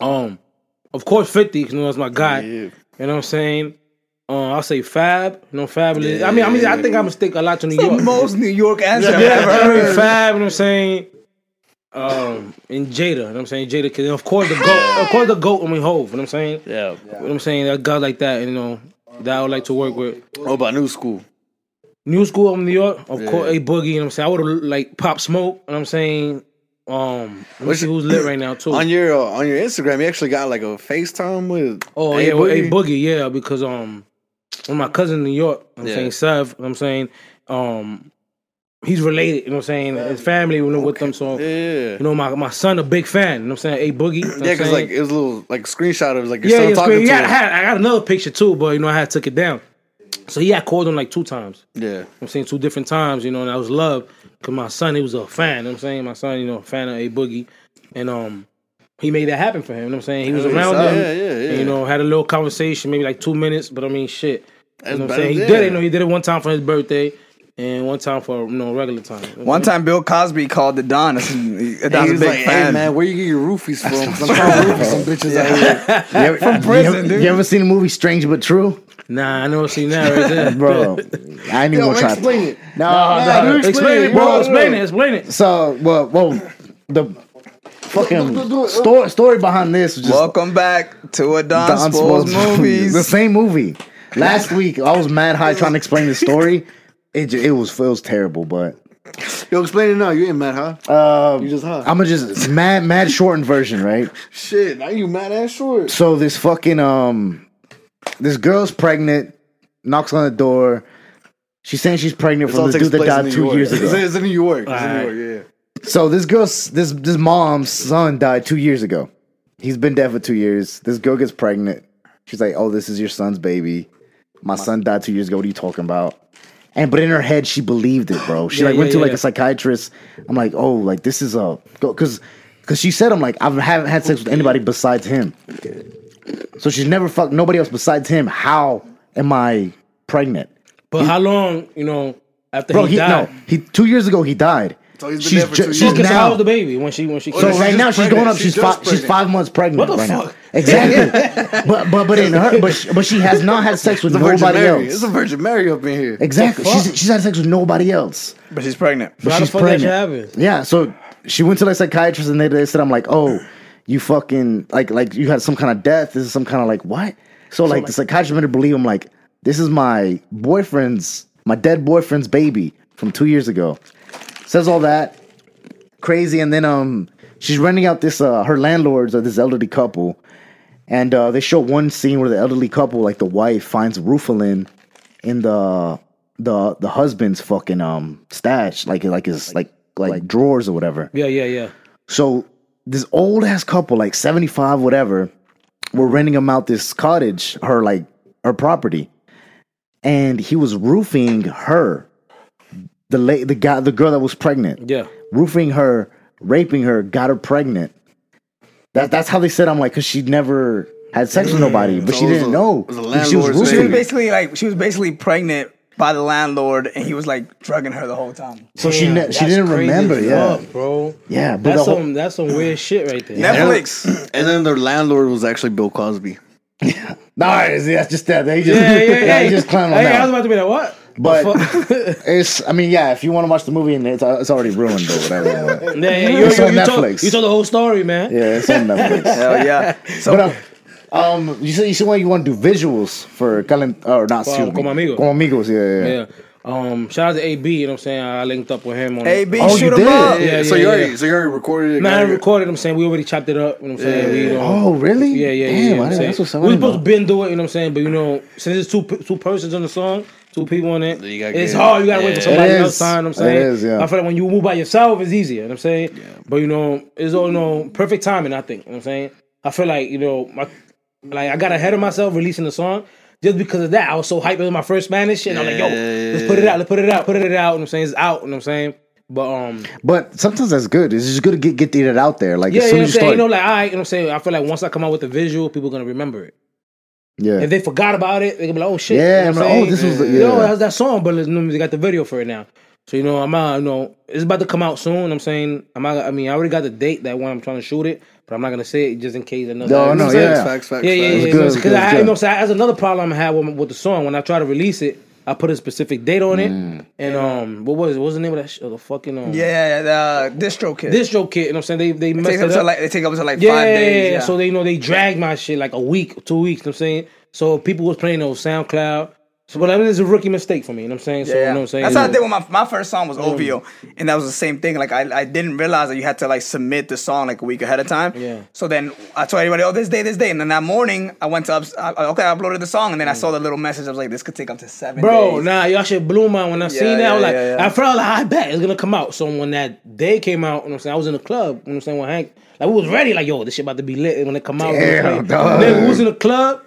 Um, of course, 50, because you know that's my guy. Yeah. You know what I'm saying? Uh, I'll say Fab. You know, Fabolous. I mean, I mean, I think I'm gonna stick a lot to New The York. most New York answer I've Yeah, ever I mean, heard. Fab. You know what I'm saying? Um, and Jada. You know what I'm saying? Jada, because of course the goat. Of course the goat. I mean, Hove. You know what I'm saying? Yeah. You know what I'm saying? That guy like that. You know, that I would like to work with. What about new school? New school of New York, of course, a boogie. You know what I'm saying? I would have like pop smoke. You know what I'm saying? Um, let me see who's lit right now too. On your uh, on your Instagram, you actually got like a FaceTime with. oh A yeah, well, a Boogie? boogie, yeah, because um, when my cousin in New York, I'm Yeah. saying Sev, you know what I'm saying um, he's related. You know what I'm saying? His family, you know, with them. So Yeah. you know, my my son a big fan. You know what I'm saying? A boogie. You know Yeah, because like it was a little like screenshot of like your yeah, son yeah, talking screen- to yeah. I, had, I got another picture too, but you know, I had took it down. So yeah, I called him like two times. Yeah. I'm saying two different times, you know, and I was love because my son, he was a fan. You know what I'm saying my son, you know, a fan of a boogie, and um, he made that happen for him. You know what I'm saying he was around him, yeah, yeah. and, you know, had a little conversation, maybe like two minutes, but I mean, shit. That's you know what I'm saying he did it. You know, he did it one time for his birthday, and one time for you know regular time. You One time Bill Cosby called the Don. That's- And Don's he a was big like, fan. "Hey man, where you get your roofies from? 'Cause I'm trying to roofie some bitches out here." You ever, From prison, you ever, dude. You ever seen the movie Strange but True? Nah, I never seen that right there, Bro, I ain't even Yo, gonna try. explain it. No, Nah, no. dude, Explain it, bro. bro. Explain it. Explain it. So, well, well, the fucking story story behind this was just Welcome back to a Don, Don Spoils Spoils movies. the same movie. Last week, I was mad high trying to explain the story. It it was it was terrible, but Yo, explain it now. You ain't mad, huh? uh, You just huh? I'm gonna just mad mad shortened version, right? Shit, now you mad ass short. So this fucking um, this girl's pregnant, knocks on the door. She's saying she's pregnant This all from the takes dude that died two York. years ago. it's in New York. It's in New York. So this girl's this this mom's son died two years ago. He's been dead for two years. This girl gets pregnant. She's like, "Oh, this is your son's baby. My son died two years ago. What are you talking about?" And but in her head, she believed it, bro. She Yeah, like yeah, went to yeah, like a psychiatrist. I'm like, oh, like this is a because because she said I'm like I haven't had sex with anybody besides him. So she's never fucked nobody else besides him. How am I pregnant? But how long, you know, after Bro, he, he died? no, he two years ago he died. So he's been she's there for ju- two she's years. Okay, so how now. the baby when she when she? So she's right now she's going up. She's She's just five. She's five months pregnant What the right fuck? now. Exactly. but but but in her but she, but she has not had sex with It's a Virgin nobody Mary. else. It's a Virgin Mary up in here. Exactly. She's she's had sex with nobody else. But she's pregnant. But How she's fuck that shit pregnant. Yeah. So she went to like psychiatrist and they, they said I'm like oh you fucking like like you had some kind of death. This is some kind of like what? So like the psychiatrist made her believe I'm like this is my boyfriend's my dead boyfriend's baby from two years ago. Says all that crazy and then um she's renting out this uh her landlords are this elderly couple and uh they show one scene where the elderly couple like the wife finds rufalin in the the the husband's fucking um stash like like his like like drawers or whatever Yeah, yeah, yeah. so this old ass couple like 75 whatever were renting him out this cottage her like her property and he was roofing her the la- the guy the girl that was pregnant Yeah. roofing her, raping her, got her pregnant. That that's how they said I'm like, cause she never had sex with mm. nobody, but So she it was didn't a- know. it was a She was landlord's She was roofing. baby. basically like she was basically pregnant by the landlord, and he was like drugging her the whole time. So she Damn, ne- she that's didn't crazy remember, as yeah, fuck, bro. yeah. But That's whole, some that's some weird shit right there. Netflix. And then their landlord was actually Bill Cosby. nah, it's, that's just that they just Yeah, yeah, yeah. they just clown on hey, that. I was about to be like, what? But it's, I mean, yeah. If you want to watch the movie, and it's it's already ruined or whatever. yeah, yeah, you, It's you, on you, told, Netflix. you told the whole story, man. yeah, it's on Netflix. Hell yeah. So But um, um, you said you said when you want to do visuals for calent or not, excuse me, Como Amigos. Como amigos, yeah, yeah. yeah. Yeah. Um, shout out to AB, you know what I'm saying? I linked up with him on AB, Oh, you shoot him did? up. Yeah, so yeah, you already yeah. so you already recorded it. Man, I it? recorded. I'm saying we already chopped it up. You know what I'm saying? We, you know, Oh, really? Yeah, yeah, Damn, yeah. You know what I'm saying? that's what's we I were didn't supposed to been do it. You know what I'm saying? But you know, since it's two two persons on the song, two people in it, You gotta it's get- hard. You gotta wait for somebody else is. time. You know what I'm saying? is, yeah. I feel like when you move by yourself, it's easier. You know what I'm saying? Yeah. But you know, it's all you know, perfect timing. I think. You know what I'm saying? I feel like you know, my, like I got ahead of myself releasing the song. Just because of that, I was so hyped. It was my first Spanish shit. And I'm like, yo, let's put it out, let's put it out, put it out. You know what I'm saying? It's out. You know what I'm saying? But um, But sometimes that's good. It's just good to get get it out there. Like yeah, as you soon know what I'm as you saying? start, You know, like I, you know what I'm saying? I feel like once I come out with the visual, people are gonna remember it. Yeah, If they forgot about it, they gonna be like, oh shit. Yeah, you know I'm I'm like, oh, this was the- You know, yeah. that's that song, but you know, they got the video for it now. So you know, I'm out. You know, it's about to come out soon. you know what I'm saying, I'm not. I mean, I already got the date that when I'm trying to shoot it, but I'm not gonna say it just in case another. No, you know no, what I'm saying? yeah. Facts, facts, Yeah, yeah, yeah. good, it's Because good, I, you know, so that's another problem I had with, with the song. When I try to release it, I put a specific date on it, Mm. and um, what was it? What was the name of that? Sh- the fucking um, Yeah, yeah, the DistroKid. distro kit. You know what I'm saying? They they It messed takes it up to like it take up to like Yeah, five days. Yeah. So they you know they dragged my shit like a week, two weeks. You know what I'm saying? So people was playing those SoundCloud. So but I mean, it's a rookie mistake for me. You know what I'm saying? So Yeah, you know what I'm saying? That's how I did with my my first song was OVO, and that was the same thing. Like I, I didn't realize that you had to like submit the song like a week ahead of time. Yeah. So then I told everybody, oh, this day, this day, and then that morning I went to up, I, okay, I uploaded the song, and then I saw the little message. I was like, this could take up to seven. Bro, days. nah, y'all shit blew my when I seen that. I was like, yeah, yeah. I felt like I bet it's gonna come out. So when that day came out, you know what I'm saying? I was in the club, you know what I'm saying, with Hank. Like we was ready, like, yo, this shit about to be lit when it come out. Damn, like, dog. Then we was in the club,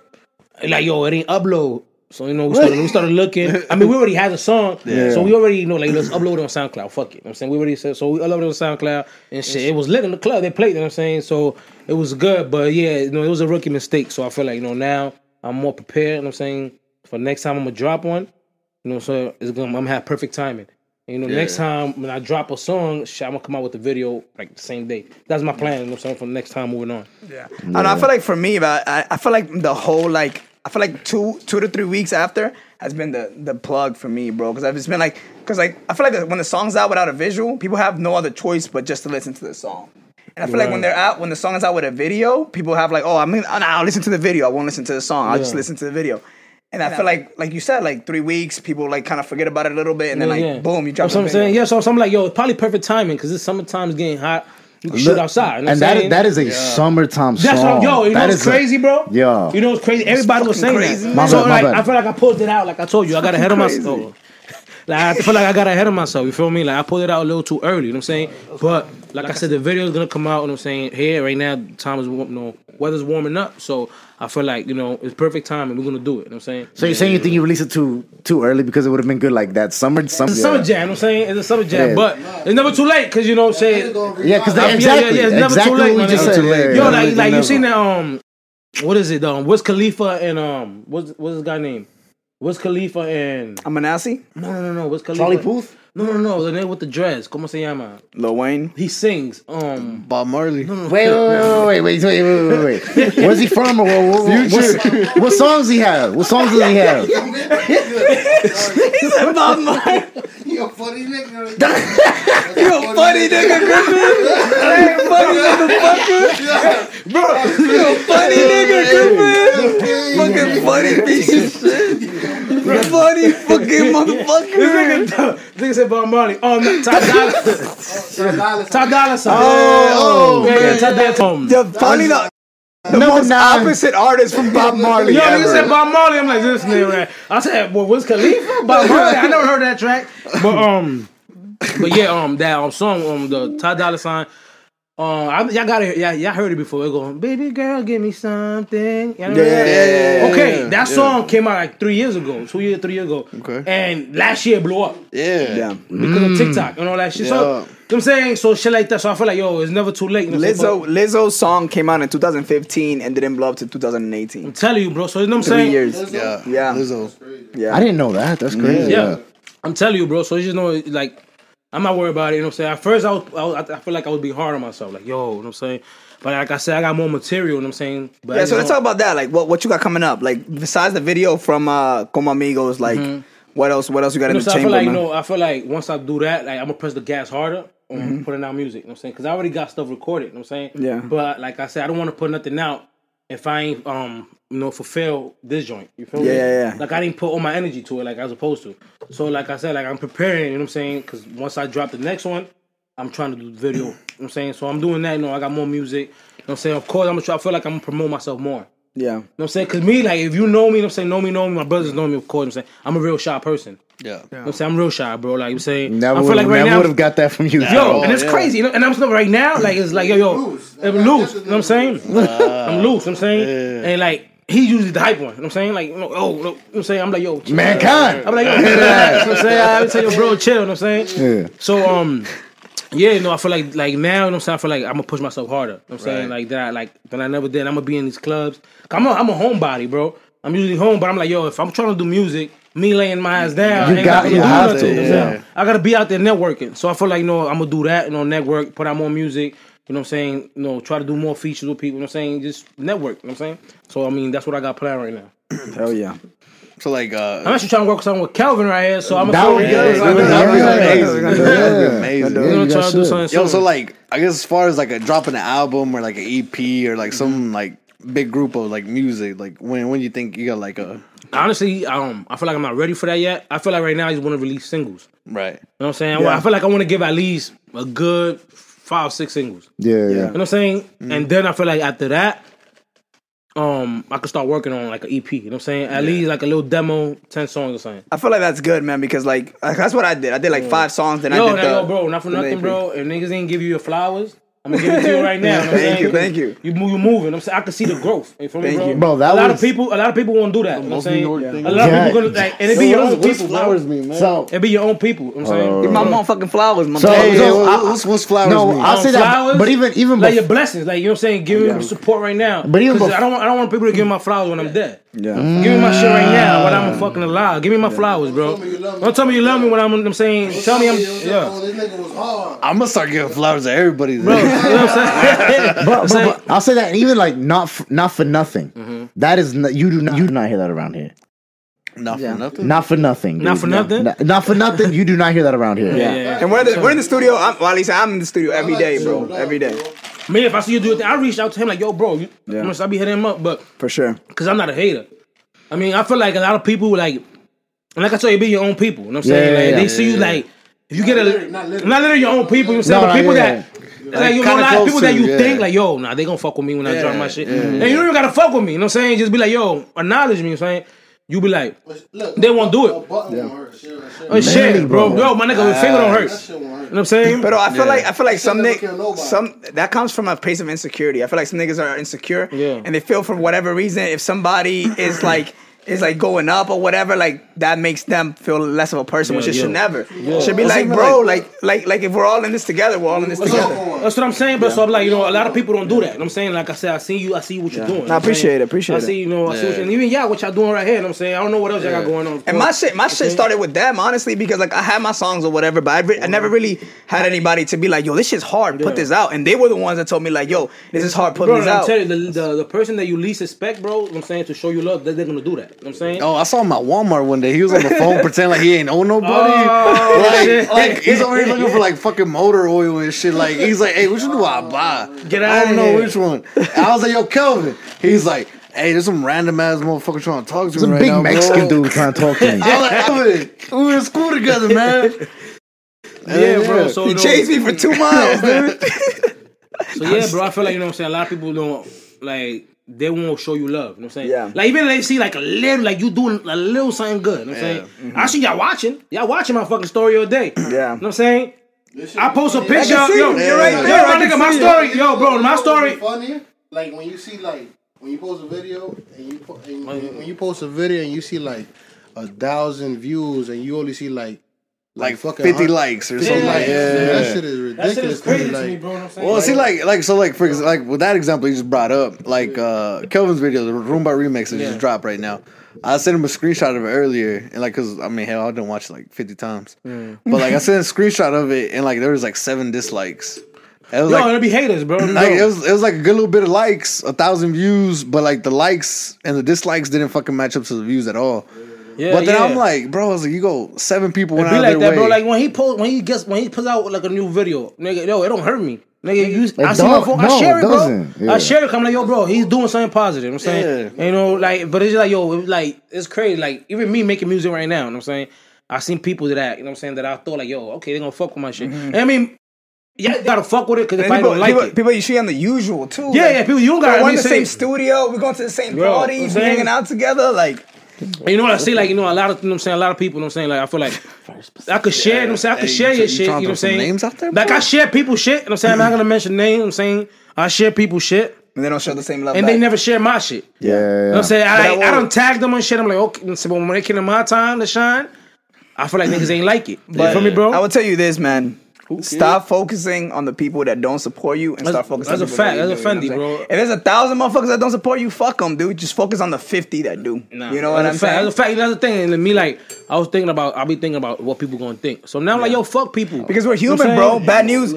like, yo, it ain't upload. So you know, we started, we started looking. I mean, we already had the song, so we already you know like let's upload it on SoundCloud. Fuck it, you know what I'm saying we already said so. We uploaded it on SoundCloud and shit. It was lit in the club. They played, you know what I'm saying. So it was good, but yeah, you know, it was a rookie mistake. So I feel like you know now I'm more prepared. You know what I'm saying for next time I'm gonna drop one. You know, so it's gonna I'm gonna have perfect timing. And, you know, next time when I drop a song, shit, I'm gonna come out with the video like the same day. That's my plan. You know what I'm saying for the next time moving on. Yeah. I, don't I feel like for me, but I, I feel like the whole like I feel like two two to three weeks after has been the the plug for me, bro. Because I've just been like, because like I feel like when the song's out without a visual, people have no other choice but just to listen to the song. And I feel like when they're out, when the song is out with a video, people have like, oh, I'm gonna, nah, I'll listen to the video. I won't listen to the song. I'll just listen to the video. And I feel like, like you said, like three weeks, people like kind of forget about it a little bit, and then like, boom, you drop That's what I'm saying. Yeah, so, so I'm like, yo, it's probably perfect timing because this summertime is getting hot. You can shoot outside. You know and what that, that is a summertime That's song. what, yo, you know That what's is a- crazy, bro? Yeah. You know what's crazy? Everybody was saying fucking crazy, that. man. so bad, my like, bad. I feel like I pulled it out. Like I told you, I got ahead of myself. Like I feel like I got ahead of myself. You feel me? Like I pulled it out a little too early. You know what I'm saying? But like I said, the video is gonna come out. and I'm saying? Here right now, time is warm- you know, weather's warming up, so I feel like you know it's perfect time, and we're gonna do it. You know what I'm saying? So you're saying you think you released it too too early because it would have been good like that summer summer It's a summer jam. You know I'm saying? It's a summer jam, Yeah. but it's never too late because you know, what say Yeah, because Yeah, yeah, exactly, yeah, it's never exactly too late, what we just too late. Yo, like, like you seen that? Um, what is it? Um, Wiz Khalifa and um, what's what's his guy name? Wiz Khalifa and I'm Manassi, no no no no Wiz Khalifa? Charlie Puth? No, no, no. The name with the dress. ¿Cómo se llama? Lil Wayne. He sings. Um, Bob Marley. No, no, wait, no. wait, wait, wait, wait, wait, wait, wait, wait. Where's he from? Or what, what, what, what songs he have? What songs does he have? Bob Marley. You a funny nigga. You a funny nigga, Griffin. Hey, funny motherfucker. Bro, you a funny nigga, Griffin. Fucking funny piece of shit. You funny fucking motherfucker. this nigga, this nigga said Bob Marley. Oh, no, Ty Dolla, Ty Dolla Sign. Oh, yeah, yeah, Ty Dolla Sign. The funny, the, Number most nine. opposite artist from Bob Marley. Yo, ever. nigga said Bob Marley. I'm like, this nigga, right? I said, well, Wiz Khalifa? Bob Marley. I never heard that track. But um, but yeah, um, that um song, um, the Ty Dolla Sign. Um, I, y'all got it. Yeah, y'all heard it before. It going, baby girl, give me something. Y'all know Yeah, that? yeah, yeah, Okay, that yeah. song came out like three years ago, two years, three years ago. Okay. And last year it blew up Yeah. Yeah. because of TikTok and all that shit. So, you know what I'm saying? So shit like that. So I feel like, yo, it's never too late. You know what I'm? Lizzo, Lizzo's song came out in 2015 and didn't blow up to 2018. I'm telling you, bro. So you know what I'm Three saying? years. Yeah. Yeah. Lizzo. Yeah. I didn't know that. That's crazy. Yeah. I'm telling you, bro. So you just know, like, I'm not worried about it. You know what I'm saying? At first, I, was, I, was, I feel like I would be hard on myself. Like, yo, you know what I'm saying? But like I said, I got more material. You know what I'm saying? But Yeah, so let's talk about that. Like, what what you got coming up? Like, besides the video from uh, Como Amigos, like, what else? What else you got You know, in the so I feel chamber? like you know, I feel like once I do that, like I'm gonna press the gas harder on Mm-hmm. putting out music. You know what I'm saying? Because I already got stuff recorded. You know what I'm saying? Yeah. But like I said, I don't want to put nothing out if I ain't um you know fulfill this joint. You feel me? Yeah, yeah, yeah. Like I didn't put all my energy to it like I was supposed to. So like I said, like I'm preparing. You know what I'm saying? Because once I drop the next one, I'm trying to do the video. you know what I'm saying? So I'm doing that. You know, I got more music. You know what I'm saying? Of course, I'm gonna try. I feel like I'm gonna promote myself more. Yeah. You know what I'm saying? Cause me, like, if you know me, you know what I'm saying, know me, know me, my brothers know me, of course, you know what I'm saying, I'm a real shy person. Yeah. You know what I'm saying? I'm real shy, bro. Like, you saying, Never I feel like right never now, would have got that from you. yo, and it's yeah. crazy, you know, and I'm still right now, like, it's like, yo, yo, I'm loose, you know what I'm saying? I'm loose, you know I'm saying? And like, he's usually the hype one, you know what I'm saying? Like, you know, oh, you know what I'm saying? I'm like, yo, chill. Mankind. I'm like, yo, relax, you know what I'm saying? I tell your bro, chill, you know what I'm saying? Yeah. So, um, yeah, you know, I feel like like now, you know what I'm saying? I feel like I'm gonna push myself harder. You know what I'm saying? Like that like than I never did. I'm gonna be in these clubs. I'm a I'm a homebody, bro. I'm usually home, but I'm like, yo, if I'm trying to do music, me laying my ass down, You got- gonna you do have to, you know what I'm yeah. I gotta be out there networking. So I feel like, you know, I'm gonna do that, you know, network, put out more music, you know what I'm saying? You know, try to do more features with people, you know what I'm saying? Just network, you know what I'm saying? So I mean that's what I got planned right now. Hell yeah. So like uh I'm actually trying to work something with Calvin right here, so I'm That gonna would be yeah, good. like, Yeah, that would be amazing. That'd be amazing. Gonna you try guys to do something Yo, so like I guess as far as like a dropping an album or like an EP or like some Mm-hmm. like big group of like music, like when when you think you got like a Honestly, um, I feel like I'm not ready for that yet. I feel like right now I just want to release singles. right. You know what I'm saying? I I feel like I want to give at least a good five, six singles. Yeah, yeah. You know what I'm saying? And then I feel like after that, um, I could start working on like an EP. You know what I'm saying? At least like a little demo, ten songs or something. I feel like that's good, man, because like like, that's what I did. I did like five songs, then I Yo, did now, the, yo, bro, not for nothing, bro. If niggas ain't give you your flowers, I'm gonna give it to you right now. You know Thank saying? you, thank you. You move, you moving. I'm saying I can see the growth. You feel me, Thank bro? you. Bro, that a lot of people, a lot of people won't do that. You know I'm saying? York A thing. lot of people gonna like, and it be your own people, bro. mean, man? So, It be your own people. You know what I'm saying? Give my motherfucking flowers, my So- man. Hey, so I- what's, what's flowers no, mean? I'll Um, say that. flowers, But even even like bef- your blessings, like you know what I'm saying, give me support right now. But even 'Cause bef- I don't I don't want people to give my flowers when I'm dead. Yeah. Give me my shit right now when I'm fucking alive. Give me my flowers, bro. me you love me. Don't tell me you love me when I'm, I'm saying. Tell me I'm yeah. This nigga was hard. I'm gonna start giving flowers to everybody. Bro, you know what I'm saying? but, but, saying- but I'll say that even like not f- not for nothing. Mm-hmm. That is not, you do not you do not hear that around here. Not for nothing. Not for nothing. Not for nothing? Not, not for nothing. You do not hear that around here. Yeah, yeah. And we're in the, we're in the studio. I'm, well, at least I'm in the studio every day, bro. Every day, Me, if I see you do it, I reach out to him like, yo, bro, you, Yeah. you know, so I be hitting him up, but for sure. because I'm not a hater. I mean, I feel like a lot of people like, and like I told you, be your own people. You know what I'm saying? Yeah, like, yeah, they yeah. see you like, if you get a, literally- not not literally, literally. your own people. You know what I'm saying? No, but no, people yeah, that. Like, you know, a kinda lot of close people that you yeah. think like, yo, nah, they gonna fuck with me when I Yeah, drop my shit. yeah, and you don't even gotta fuck with me. You know what I'm saying? Just be like, yo, acknowledge me. You know what I'm saying? You be like, Look, They won't do it. A button won't hurt. Shit, shit. oh shit, bro. bro. Yo, my nigga, the finger don't hurt. That shit won't hurt. You know what I'm saying? But I feel like I feel like some never nick, kill nobody. some that comes from a place of insecurity. I feel like some niggas are insecure, Yeah. and they feel for whatever reason if somebody is like is like going up or whatever, like that makes them feel less of a person, which Yeah, should never. It should be like, bro, like like like if we're all in this together, we're all in this together. That's what I'm saying, but so I'm like, you know, a lot of people don't do that. You know I'm saying, like I said, I see you, I see what you're doing. I appreciate it, appreciate it. I see, you know, I see what Yeah. you and even yeah, what y'all doing right here. You know I'm saying, I don't know what else y'all got going on. And my shit, my shit started with them, honestly, because like I had my songs or whatever, but I, re- I never really had anybody to be like, yo, this shit's hard, put Yeah. this out. And they were the ones that told me like, yo, this is hard, put Bro, this I'm out. telling you, the, the, the person that you least expect, bro, you know what I'm saying, to show you love, they're gonna do that. You know what I'm saying? Oh, I saw him at Walmart one day. He was on the phone pretending like he ain't owe nobody. Oh, shit. like, like he's over here looking for like fucking motor oil and shit. Like he's like, hey, which one do I buy? Get out I don't know here. which one. And I was like, yo, Kelvin. He's like, hey, there's some random ass motherfucker trying to talk to me right big now, Mexican bro. dude trying to talk to me. I was like, Kelvin, we were in school together, man. yeah, bro. So he you know, chased me for two miles, dude. So yeah, bro, I feel like you know what I'm saying. A lot of people don't like they won't show you love. You know what I'm saying? Yeah. Like even if they see like a little, like you doing a little something good. You know what I'm saying? Mm-hmm. I see y'all watching. Y'all watching my fucking story all day. Yeah. You know what I'm saying? I post a funny. picture. I can see yo, you. You're right yo, there. I my can nigga, my see it. story. Yo, bro, my You know story. Funny, like when you see like when you post a video and you po- and when you post a video and you see like a thousand views and you only see like Like fucking 50 hun- likes or 50 something. likes. Yeah. That shit is That shit ridiculous. is crazy to me. to me, bro. What I'm saying? Well, see, like, like, so, like, for ex- like with that example you just brought up, like, uh, Kelvin's video, the Rumba remix that Yeah. just dropped right now. I sent him a screenshot of it earlier, and like, cause I mean, hell, I didn't watch it like fifty times, Mm. but like, I sent a screenshot of it, and like, there was like seven dislikes. It was Yo, like, it'll be haters, bro. like it was, it was like a good little bit of likes, a thousand views, but like the likes and the dislikes didn't fucking match up to the views at all. yeah, but then yeah. I'm like, bro, I was like, you go seven people It went be out like of that, their bro. Like when he post, when he gets, when he puts out like a new video, nigga, yo, it don't hurt me. Nigga, you, I see my phone, no, I share it it, bro. Yeah. I share it. I'm like, yo, bro, he's doing something positive. You know what I'm saying, Yeah. you know, like, but it's just like, yo, it, like, it's crazy. Like, even me making music right now, you know what I'm saying. I seen people that, you know what I'm saying, that I thought like, yo, okay, they gonna fuck with my shit. Mm-hmm. And I mean, yeah, you gotta fuck with it because they And probably people, don't like people, it. people you see on the usual too. Yeah, yeah, people you don't gotta We're in the same studio. We're going to the same Bro, parties. We're hanging out together. Like You know what I say? Like, you know, a lot of, you know what I'm saying, a lot of people, you know what I'm saying, like, I feel like I could share, you know what I'm saying, I could Hey, share you your shit, you know what I'm saying? names out there, Like. I share people shit, you know what I'm saying, I'm not gonna mention names, you know what I'm saying, I share people shit, and they don't share the same love. and back. they never share my shit. Yeah, You know what I'm saying? I, I I, don't tag them on shit, I'm like, okay, so when they came to my time to shine, I feel like niggas ain't like it. You feel me, bro? I will tell you this, man. Stop focusing on the people that don't support you and start focusing. that's on a the fact. people that That's do, a you know Fendi, what bro. If there's a thousand motherfuckers that don't support you, fuck them, dude. Just focus on the fifty that do. Nah, you know what I'm fact. saying? That's a fact. That's the thing. And me, like, I was thinking about, I'll be thinking about what people gonna think. So now I'm like, yo, fuck people. Because we're You know human, bro. Bad news.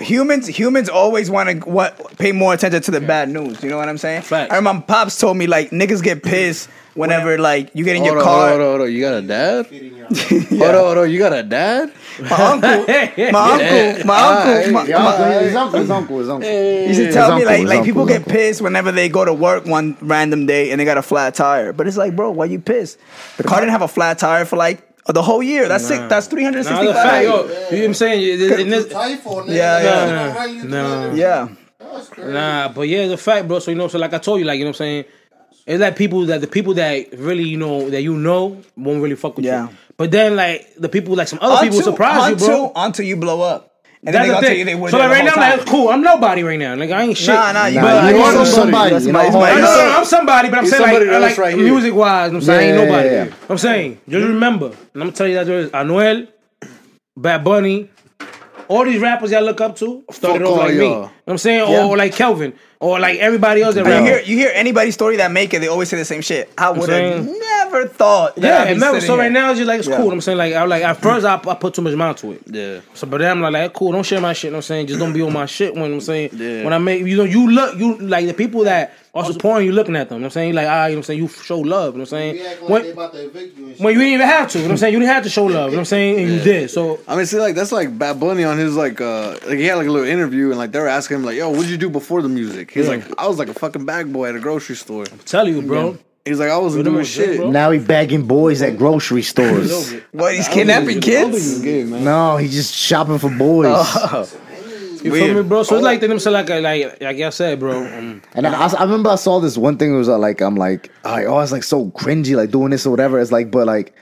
Humans, humans always want to what pay more attention to the bad news. You know what I'm saying? Facts. I remember my pops told me like niggas get pissed whenever like you get in hold your on, car. hold on, hold on, you got a dad? Hold on, hold on, you got a dad? My uncle, my uncle, my ah, uncle, my, Yeah, my- his uncle, his uncle, his uncle. He used to tell me uncle, like like uncle, people get pissed whenever they go to work one random day and they got a flat tire. But it's like, bro, why you pissed? The car didn't have a flat tire for like the whole year. That's sick. That's 365. Nah, fact, sixty-five. yo. You know what I'm saying? In this- Typhoon, nigga. Yeah, yeah. don't Nah. Yeah. Nah, but yeah, the fact, bro. So you know, so like I told you, like you know, what I'm saying, it's like people that the people that really you know that you know won't really fuck with Yeah. you. But then like the people like some other people Until- surprise you, bro. until- Until you blow up. And That's then they the gonna tell thing. you they were so like right the now, whole I'm time. like, cool. I'm nobody right now. Like I ain't shit. Nah, nah, you Nah, but you you are are somebody, you know, it's my- no, no, I'm somebody, but I'm He's saying like, somebody I else like right music wise, I'm saying I ain't nobody. yeah, yeah. I'm saying just remember, and I'm gonna tell you that there is Anuel, Bad Bunny, all these rappers y'all look up to started Fuck off all like me. You know what I'm saying, Yeah. or, like Kelvin, or like everybody else that You hear, you hear anybody's story that make it, they always say the same shit. I would have never thought. That Yeah, never, so here. right now it's just like it's Yeah. cool. I'm saying like I like at mm-hmm. first I, I put too much mind to it. Yeah. So but then I'm like, like cool, don't share my shit. You know what I'm saying just don't be on my shit when I'm saying Yeah. when I make you know you look you like the people that are supporting you looking at them. You know what I'm saying like ah you know what I'm saying you show love. You know what I'm saying acting like when about to you and when you didn't even have to. You know what I'm saying you didn't have to show love. You know what I'm saying and you did. So I mean, see, like that's like Bad Bunny on his like, uh, like he had like a little interview and like they were asking him like, "Yo, what'd you do before the music?" He's Yeah. like, "I was like a fucking bag boy at a grocery store." I'm telling you, bro. He's like, "I wasn't doing most shit, shit." bro. Now he bagging boys at grocery stores. What? He's kidnapping kids. Gay, man. No, he's just shopping for boys. You Weird. feel me, bro? So it's like them, so like like like I said, bro. Um, And I, I remember I saw this one thing. It was uh, like I'm like, like oh, it's like so cringy, like doing this or whatever. It's like, but like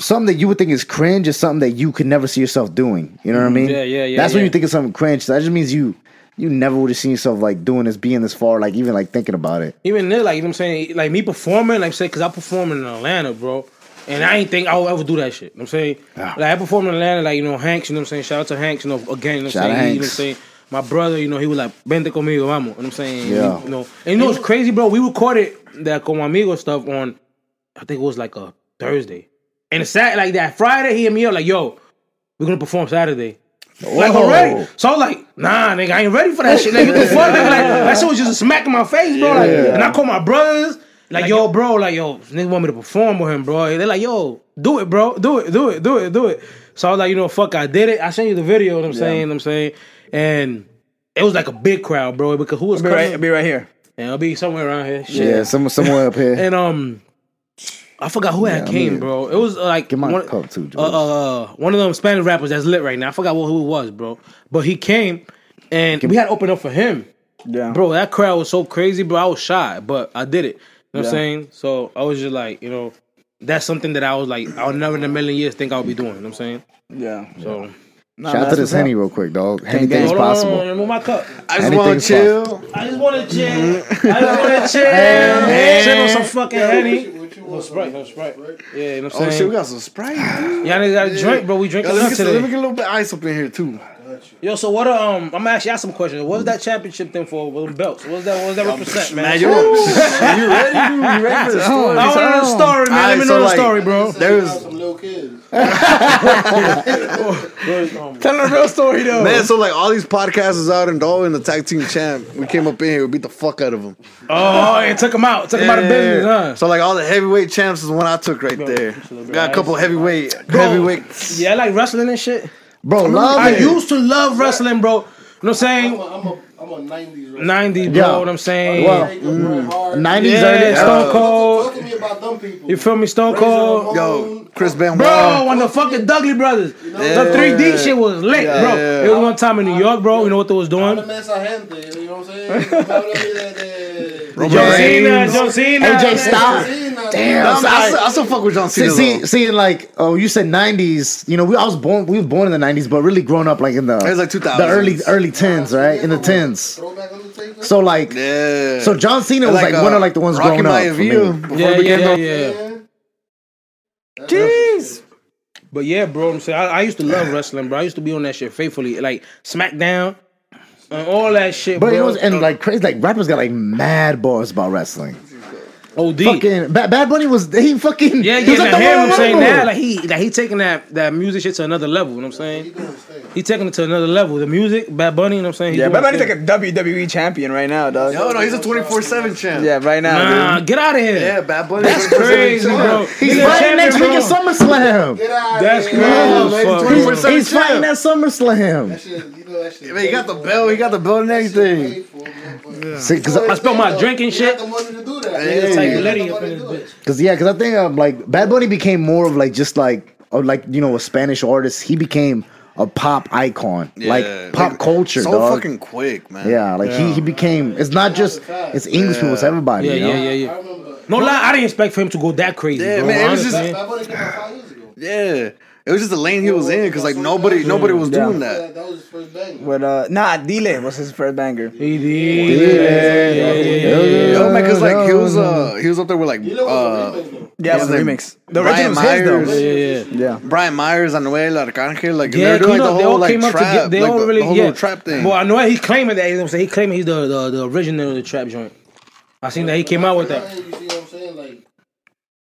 something that you would think is cringe is something that you could never see yourself doing. You know what I mean? Yeah, yeah, yeah, That's when you think of something cringe. That just means you you never would have seen yourself like doing this, being this far, like even like thinking about it. even then, like you know what I'm saying, like me performing, like say, cause I perform in Atlanta, bro. And I ain't think I'll ever do that shit. You know what I'm saying? Yeah. Like I performed in Atlanta, like, you know, Hanks, you know what I'm saying? Shout out to Hanks, you know, again, you know what I'm saying? He, you know what I'm saying? My brother, you know, he was like, Vente conmigo, vamos. You know what I'm saying? Yeah. You know, and you know what's crazy, bro? We recorded that Con Amigo stuff on, I think it was like a Thursday. And it's Sat like that Friday, he hit me up like, yo, we're gonna perform Saturday. Like already. So I was like, nah, nigga, I ain't ready for that shit. Like, what the fuck? Nigga, like, that shit was just a smack in my face, bro. Like, and I called my brothers, like, yo, bro, like, yo, nigga want me to perform with him, bro. They're like, yo, do it, bro. Do it, do it, do it, do it. So I was like, you know, fuck, I did it. I sent you the video, you know what I'm saying? You know what I'm saying? And it was like a big crowd, bro, because who was I'll be right, coming? I'll be right here. Yeah, I'll be somewhere around here. Shit. Yeah, some, somewhere up here. And um, I forgot who had I came, mean, bro. It was uh, like Get my one, cup too, uh, uh, one of them Spanish rappers that's lit right now. I forgot who it was, bro. But he came, and we had to open up for him, Yeah. bro. That crowd was so crazy, bro. I was shy, but I did it. You know what I'm saying? So I was just like, you know, that's something that I was like, I would never in a million years think I would be doing. You know what I'm saying? Yeah. So Nah, Shout out to this what's. Henny real quick, dog. Anything's hold on, on, possible. on, move my cup. I just want to chill. I just want to mm-hmm. chill. I just want to chill. Chill on some fucking henny. No Sprite, no Sprite. Yeah, you know what I'm saying? Oh shit, we got some Sprite. Yo, Y'all niggas got a drink, bro. We drinking let, me up get, let me get a little bit of ice up in here too. Yo, so what? Um, I'm gonna ask y'all some questions. What was that championship thing for with them belts? What was that? What was that represent, man? Man, you, you ready? You ready for the story? I want to know the story, man. Let me so know the story, bro. There's some little kids. Tell the real story though. man, so like all these podcasters out in Dalton the tag team champ, we came up in here, we beat the fuck out of them. Oh, it took him out. Took him out of business, huh? So like all the heavyweight champs is the one I took right there. Got a couple heavyweight heavyweight. Yeah, like wrestling and shit. Bro, love I it. used to love wrestling, bro. You know what I'm I'm saying? a, I'm a, I'm a 90s. wrestler. 90, bro. Yeah. What I'm saying? Well, Wake up, Bret Hart. 90s Yeah, early. Stone Cold. Talk to me about them people. You feel me? Stone Cold. Yo, Chris Benoit. Bro, when the fucking Dudley brothers, the 3D shit was lit, bro. Yeah. It was one time in New York, bro. You know what they was doing? Habla esa gente, you know what I'm saying? Háblame de- de- John Cena, John Cena, AJ Styles. Sí, no, Damn. I, So I, I- still- I still fuck with John Cena. see, though. see, like, oh, you said '90s. You know, we I was born. We was born in the '90s, but really grown up like in the It was like 2000s. the early early tens, right? In the tens. Throwback Undertaker. So like, Yeah. so John Cena was like, uh, one of like the ones Rocky growing up. for me. Maivia Yeah, yeah, yeah, yeah. Jeez. But yeah, bro, I'm saying I, I used to love wrestling, bro. I used to be on that shit faithfully, like SmackDown and all that shit, But bro. it was and like crazy, like rappers got like mad bars about wrestling. OD. Fucking Bad, Bad Bunny was he fucking Yeah, he yeah, was I at the hear Royal him saying Rumble. that. Like he, like he taking that that music shit to another level. You know what I'm saying? He taking it to another level. The music, Bad Bunny. You know what I'm saying? He Yeah, Bad Bunny's like a WWE champion right now, dog. No, no, he's a 24 7 champ. Yeah, right now, Nah, dude. get out of here. Yeah, Bad Bunny. That's crazy, bro. He's a fighting next week at. SummerSlam. Get out That's of here. crazy. man, as fuck, 24/7 bro. champ. He's fighting at SummerSlam. That shit, you know that shit. Man, he got the belt, he got the belt and everything. Paid for, man, but- See, cause, I spilled my drink and He had shit. The money to do that. Hey. He Take had the Letty money up in this bitch. cause yeah, cause I think um, like Bad Bunny became more of like just like or like you know a Spanish artist. He became a pop icon, Yeah, like pop culture, So dog. fucking quick, man. yeah, like he he became. It's not just it's English people, it's everybody. Yeah, you know? yeah, yeah, yeah. remember. No lie, I didn't expect for him to go that crazy, Yeah, bro. man, it was just- honestly. Bad Bunny came out five years ago. Yeah. It was just the lane he was in because like nobody nobody was Yeah. doing That, that. that was his first banger. But uh, nah, Dile was his first banger. He did. Yeah, yeah, yeah, yeah, yeah. Yo, man, because like he was uh he was up there with like You know uh what's the remix though? Yeah, it was His a remix. The Bryant original was his though. Myers. Yeah, yeah, yeah. Yeah. Bryant Myers, Anuel, Arcangel, like Yeah, they're doing like, the they whole all like came up trap, together. They like, all the, really, the whole yeah. little trap thing. Well, I know he's claiming that. You know what I'm saying? He claiming he's the, the the original of the trap joint. I seen that he came out with that. You see what I'm saying? Like,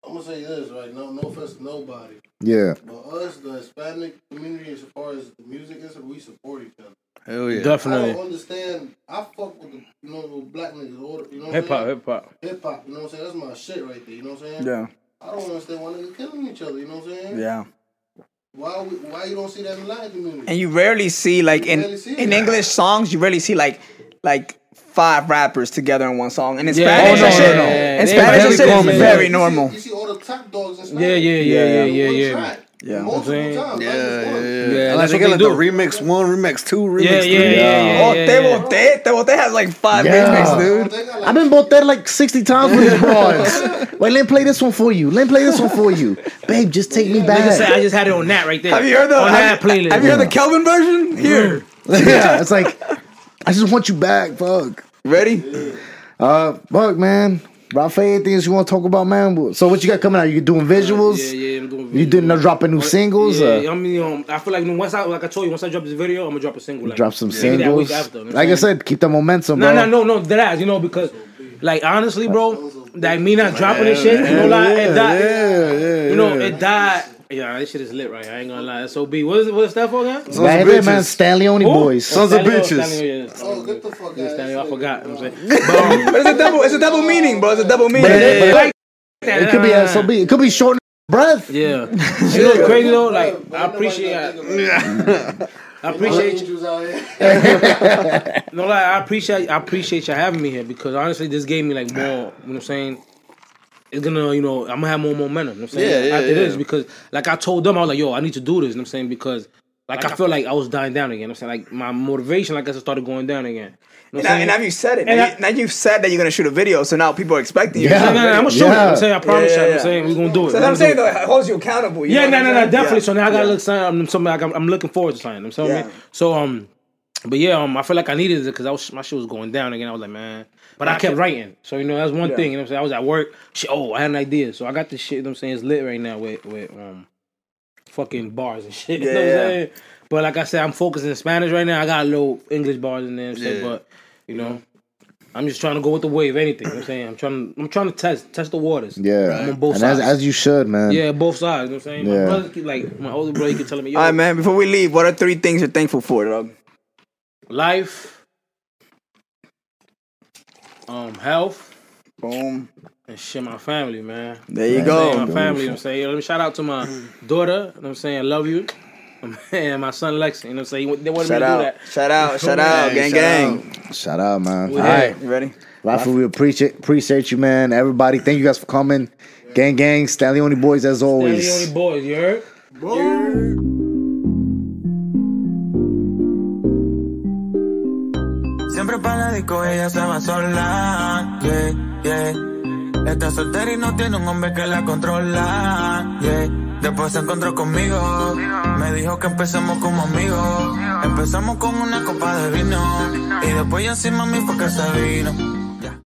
I'm gonna say this right. No, no offense to nobody, yeah. but us, the Hispanic community, as far as the music is, we support each other. Hell yeah. I Definitely. don't understand. I fuck with the, you know, with black niggas. Or, you know, what I'm Hip hop, hip hop. hip hop. You know what I'm saying? That's my shit right there. You know what I'm saying? Yeah. I don't understand why niggas killing each other. You know what I'm saying? Yeah. Why we, why you don't see that in the Latin community? And you rarely see like in see in. English songs, you rarely see like like five rappers together in one song. And in Yeah. Oh, that no, shit, no, no. in Spanish, that very shit common. is very You see- normal. You see all the top dogs in Spanish. Yeah, yeah, yeah, Yeah, yeah, yeah. yeah, yeah. Yeah. Multiple times. Yeah, yeah, yeah. Yeah, like they what get like the remix one, remix two, remix Yeah, three. yeah, yeah, yeah. Oh, yeah, Te yeah. Bote, Te Bote has like five Yeah. bass dude. they got like- I've been both there like 60 times with these broads. Wait, let me play this one for you. Let me play this one for you. Babe, just take me Nigga said I just had it on that right there. Have you heard the on have, that playlist? Have you heard the Kelvin version? Here, yeah, it's like, I just want you back, fuck. ready? Uh, fuck, man. Rafa, anything else you want to talk about, man? So what you got coming out? You doing visuals? Yeah, yeah, I'm doing. Visuals. You didn't visuals. dropping new singles? Yeah, uh, I mean, um, I feel like once I, like I told you, once I drop this video, I'm gonna drop a single. Like, drop some maybe that singles. after, you know like I I'm said, keep the momentum, No, bro. no, no, no, that you know, because like honestly, bro, like me not dropping this shit, you know, like it died. Yeah, yeah, You know, yeah. it died. Yeah, this shit is lit right. I ain't gonna lie. SOB. What is it? What is that for again? Sons Right of there, man. bitches. Stanley Only Boys. Sons of bitches. Stanley, yeah, Oh, get the fuck yeah, out. Stanley, I forgot. I'm saying, but, um, it's a double. It's a double meaning, bro. It's a double meaning. But it- but it- It could be SOB. It could be short breath. Yeah, you know what's crazy though? Like I appreciate, I appreciate you. Angels out here. No, like I appreciate, I appreciate you having me here because honestly, this gave me like more. You know what I'm saying? It's gonna, you know, I'm gonna have more momentum. You know what I'm saying? Yeah, yeah, After this, because like I told them, I was like, yo, I need to do this. You know what I'm saying? Because like I feel like I was dying down again. You know what I'm saying? Like my motivation, like I just started going down again. You know And now, I'm and now you said it. And Now, I- you, now you've said that you're gonna shoot a video, so now people are expecting you. to Yeah. shoot a No, no, no, I'm gonna video. show it. Yeah. I'm saying I promise Yeah, you. yeah, I'm saying we're gonna do it. So We're I'm saying do though, it. it holds you accountable. You Yeah, no, no, no, definitely. Yeah. So now I gotta Yeah. look something, something like I'm, I'm looking forward to something. So, Yeah. so um, but yeah, um, I feel like I needed it because I was my shit was going down again. I was like, man, but I kept writing. So you know that's one Yeah. thing. You know what I'm saying? I was at work. Shit, oh, I had an idea. So I got this shit. You know what I'm saying? It's lit right now with with um, fucking bars and shit. You know what I'm Yeah. saying? But like I said, I'm focusing in Spanish right now. I got a little English bars in there and shit. Yeah. But you know. I'm just trying to go with the wave, anything. You know what I'm saying? I'm trying To, I'm trying to test test the waters. Yeah. I'm on both and as, sides. as you should, man. Yeah, both sides. You know what I'm saying? Yeah. My brother keep like my older brother he keep telling me, yo, All right, man. Before we leave, what are three things you're thankful for, dog? life, um, health, Boom. and shit, my family, man. There you You know what go. My family, you know what I'm saying? Let me shout out to my daughter, you know what I'm saying? I love you. And my son Lexi, you know what I'm saying? They wanted Shout me to do out. that. Shout out. Shout out. Hey, Gang, shout gang. Shout out, man. We All here. right. You ready? Rafa, we appreciate appreciate you, man. Everybody, thank you guys for coming. Gang, gang, Stanley Only Boys as They're the always. only boys, you heard? Siempre para la ella se va sola, yeah, yeah. Está soltera y no tiene un hombre que la controla, yeah. Después se encontró conmigo, me dijo que empecemos como amigos. Empezamos con una copa de vino y después ya encima mí fue que se vino.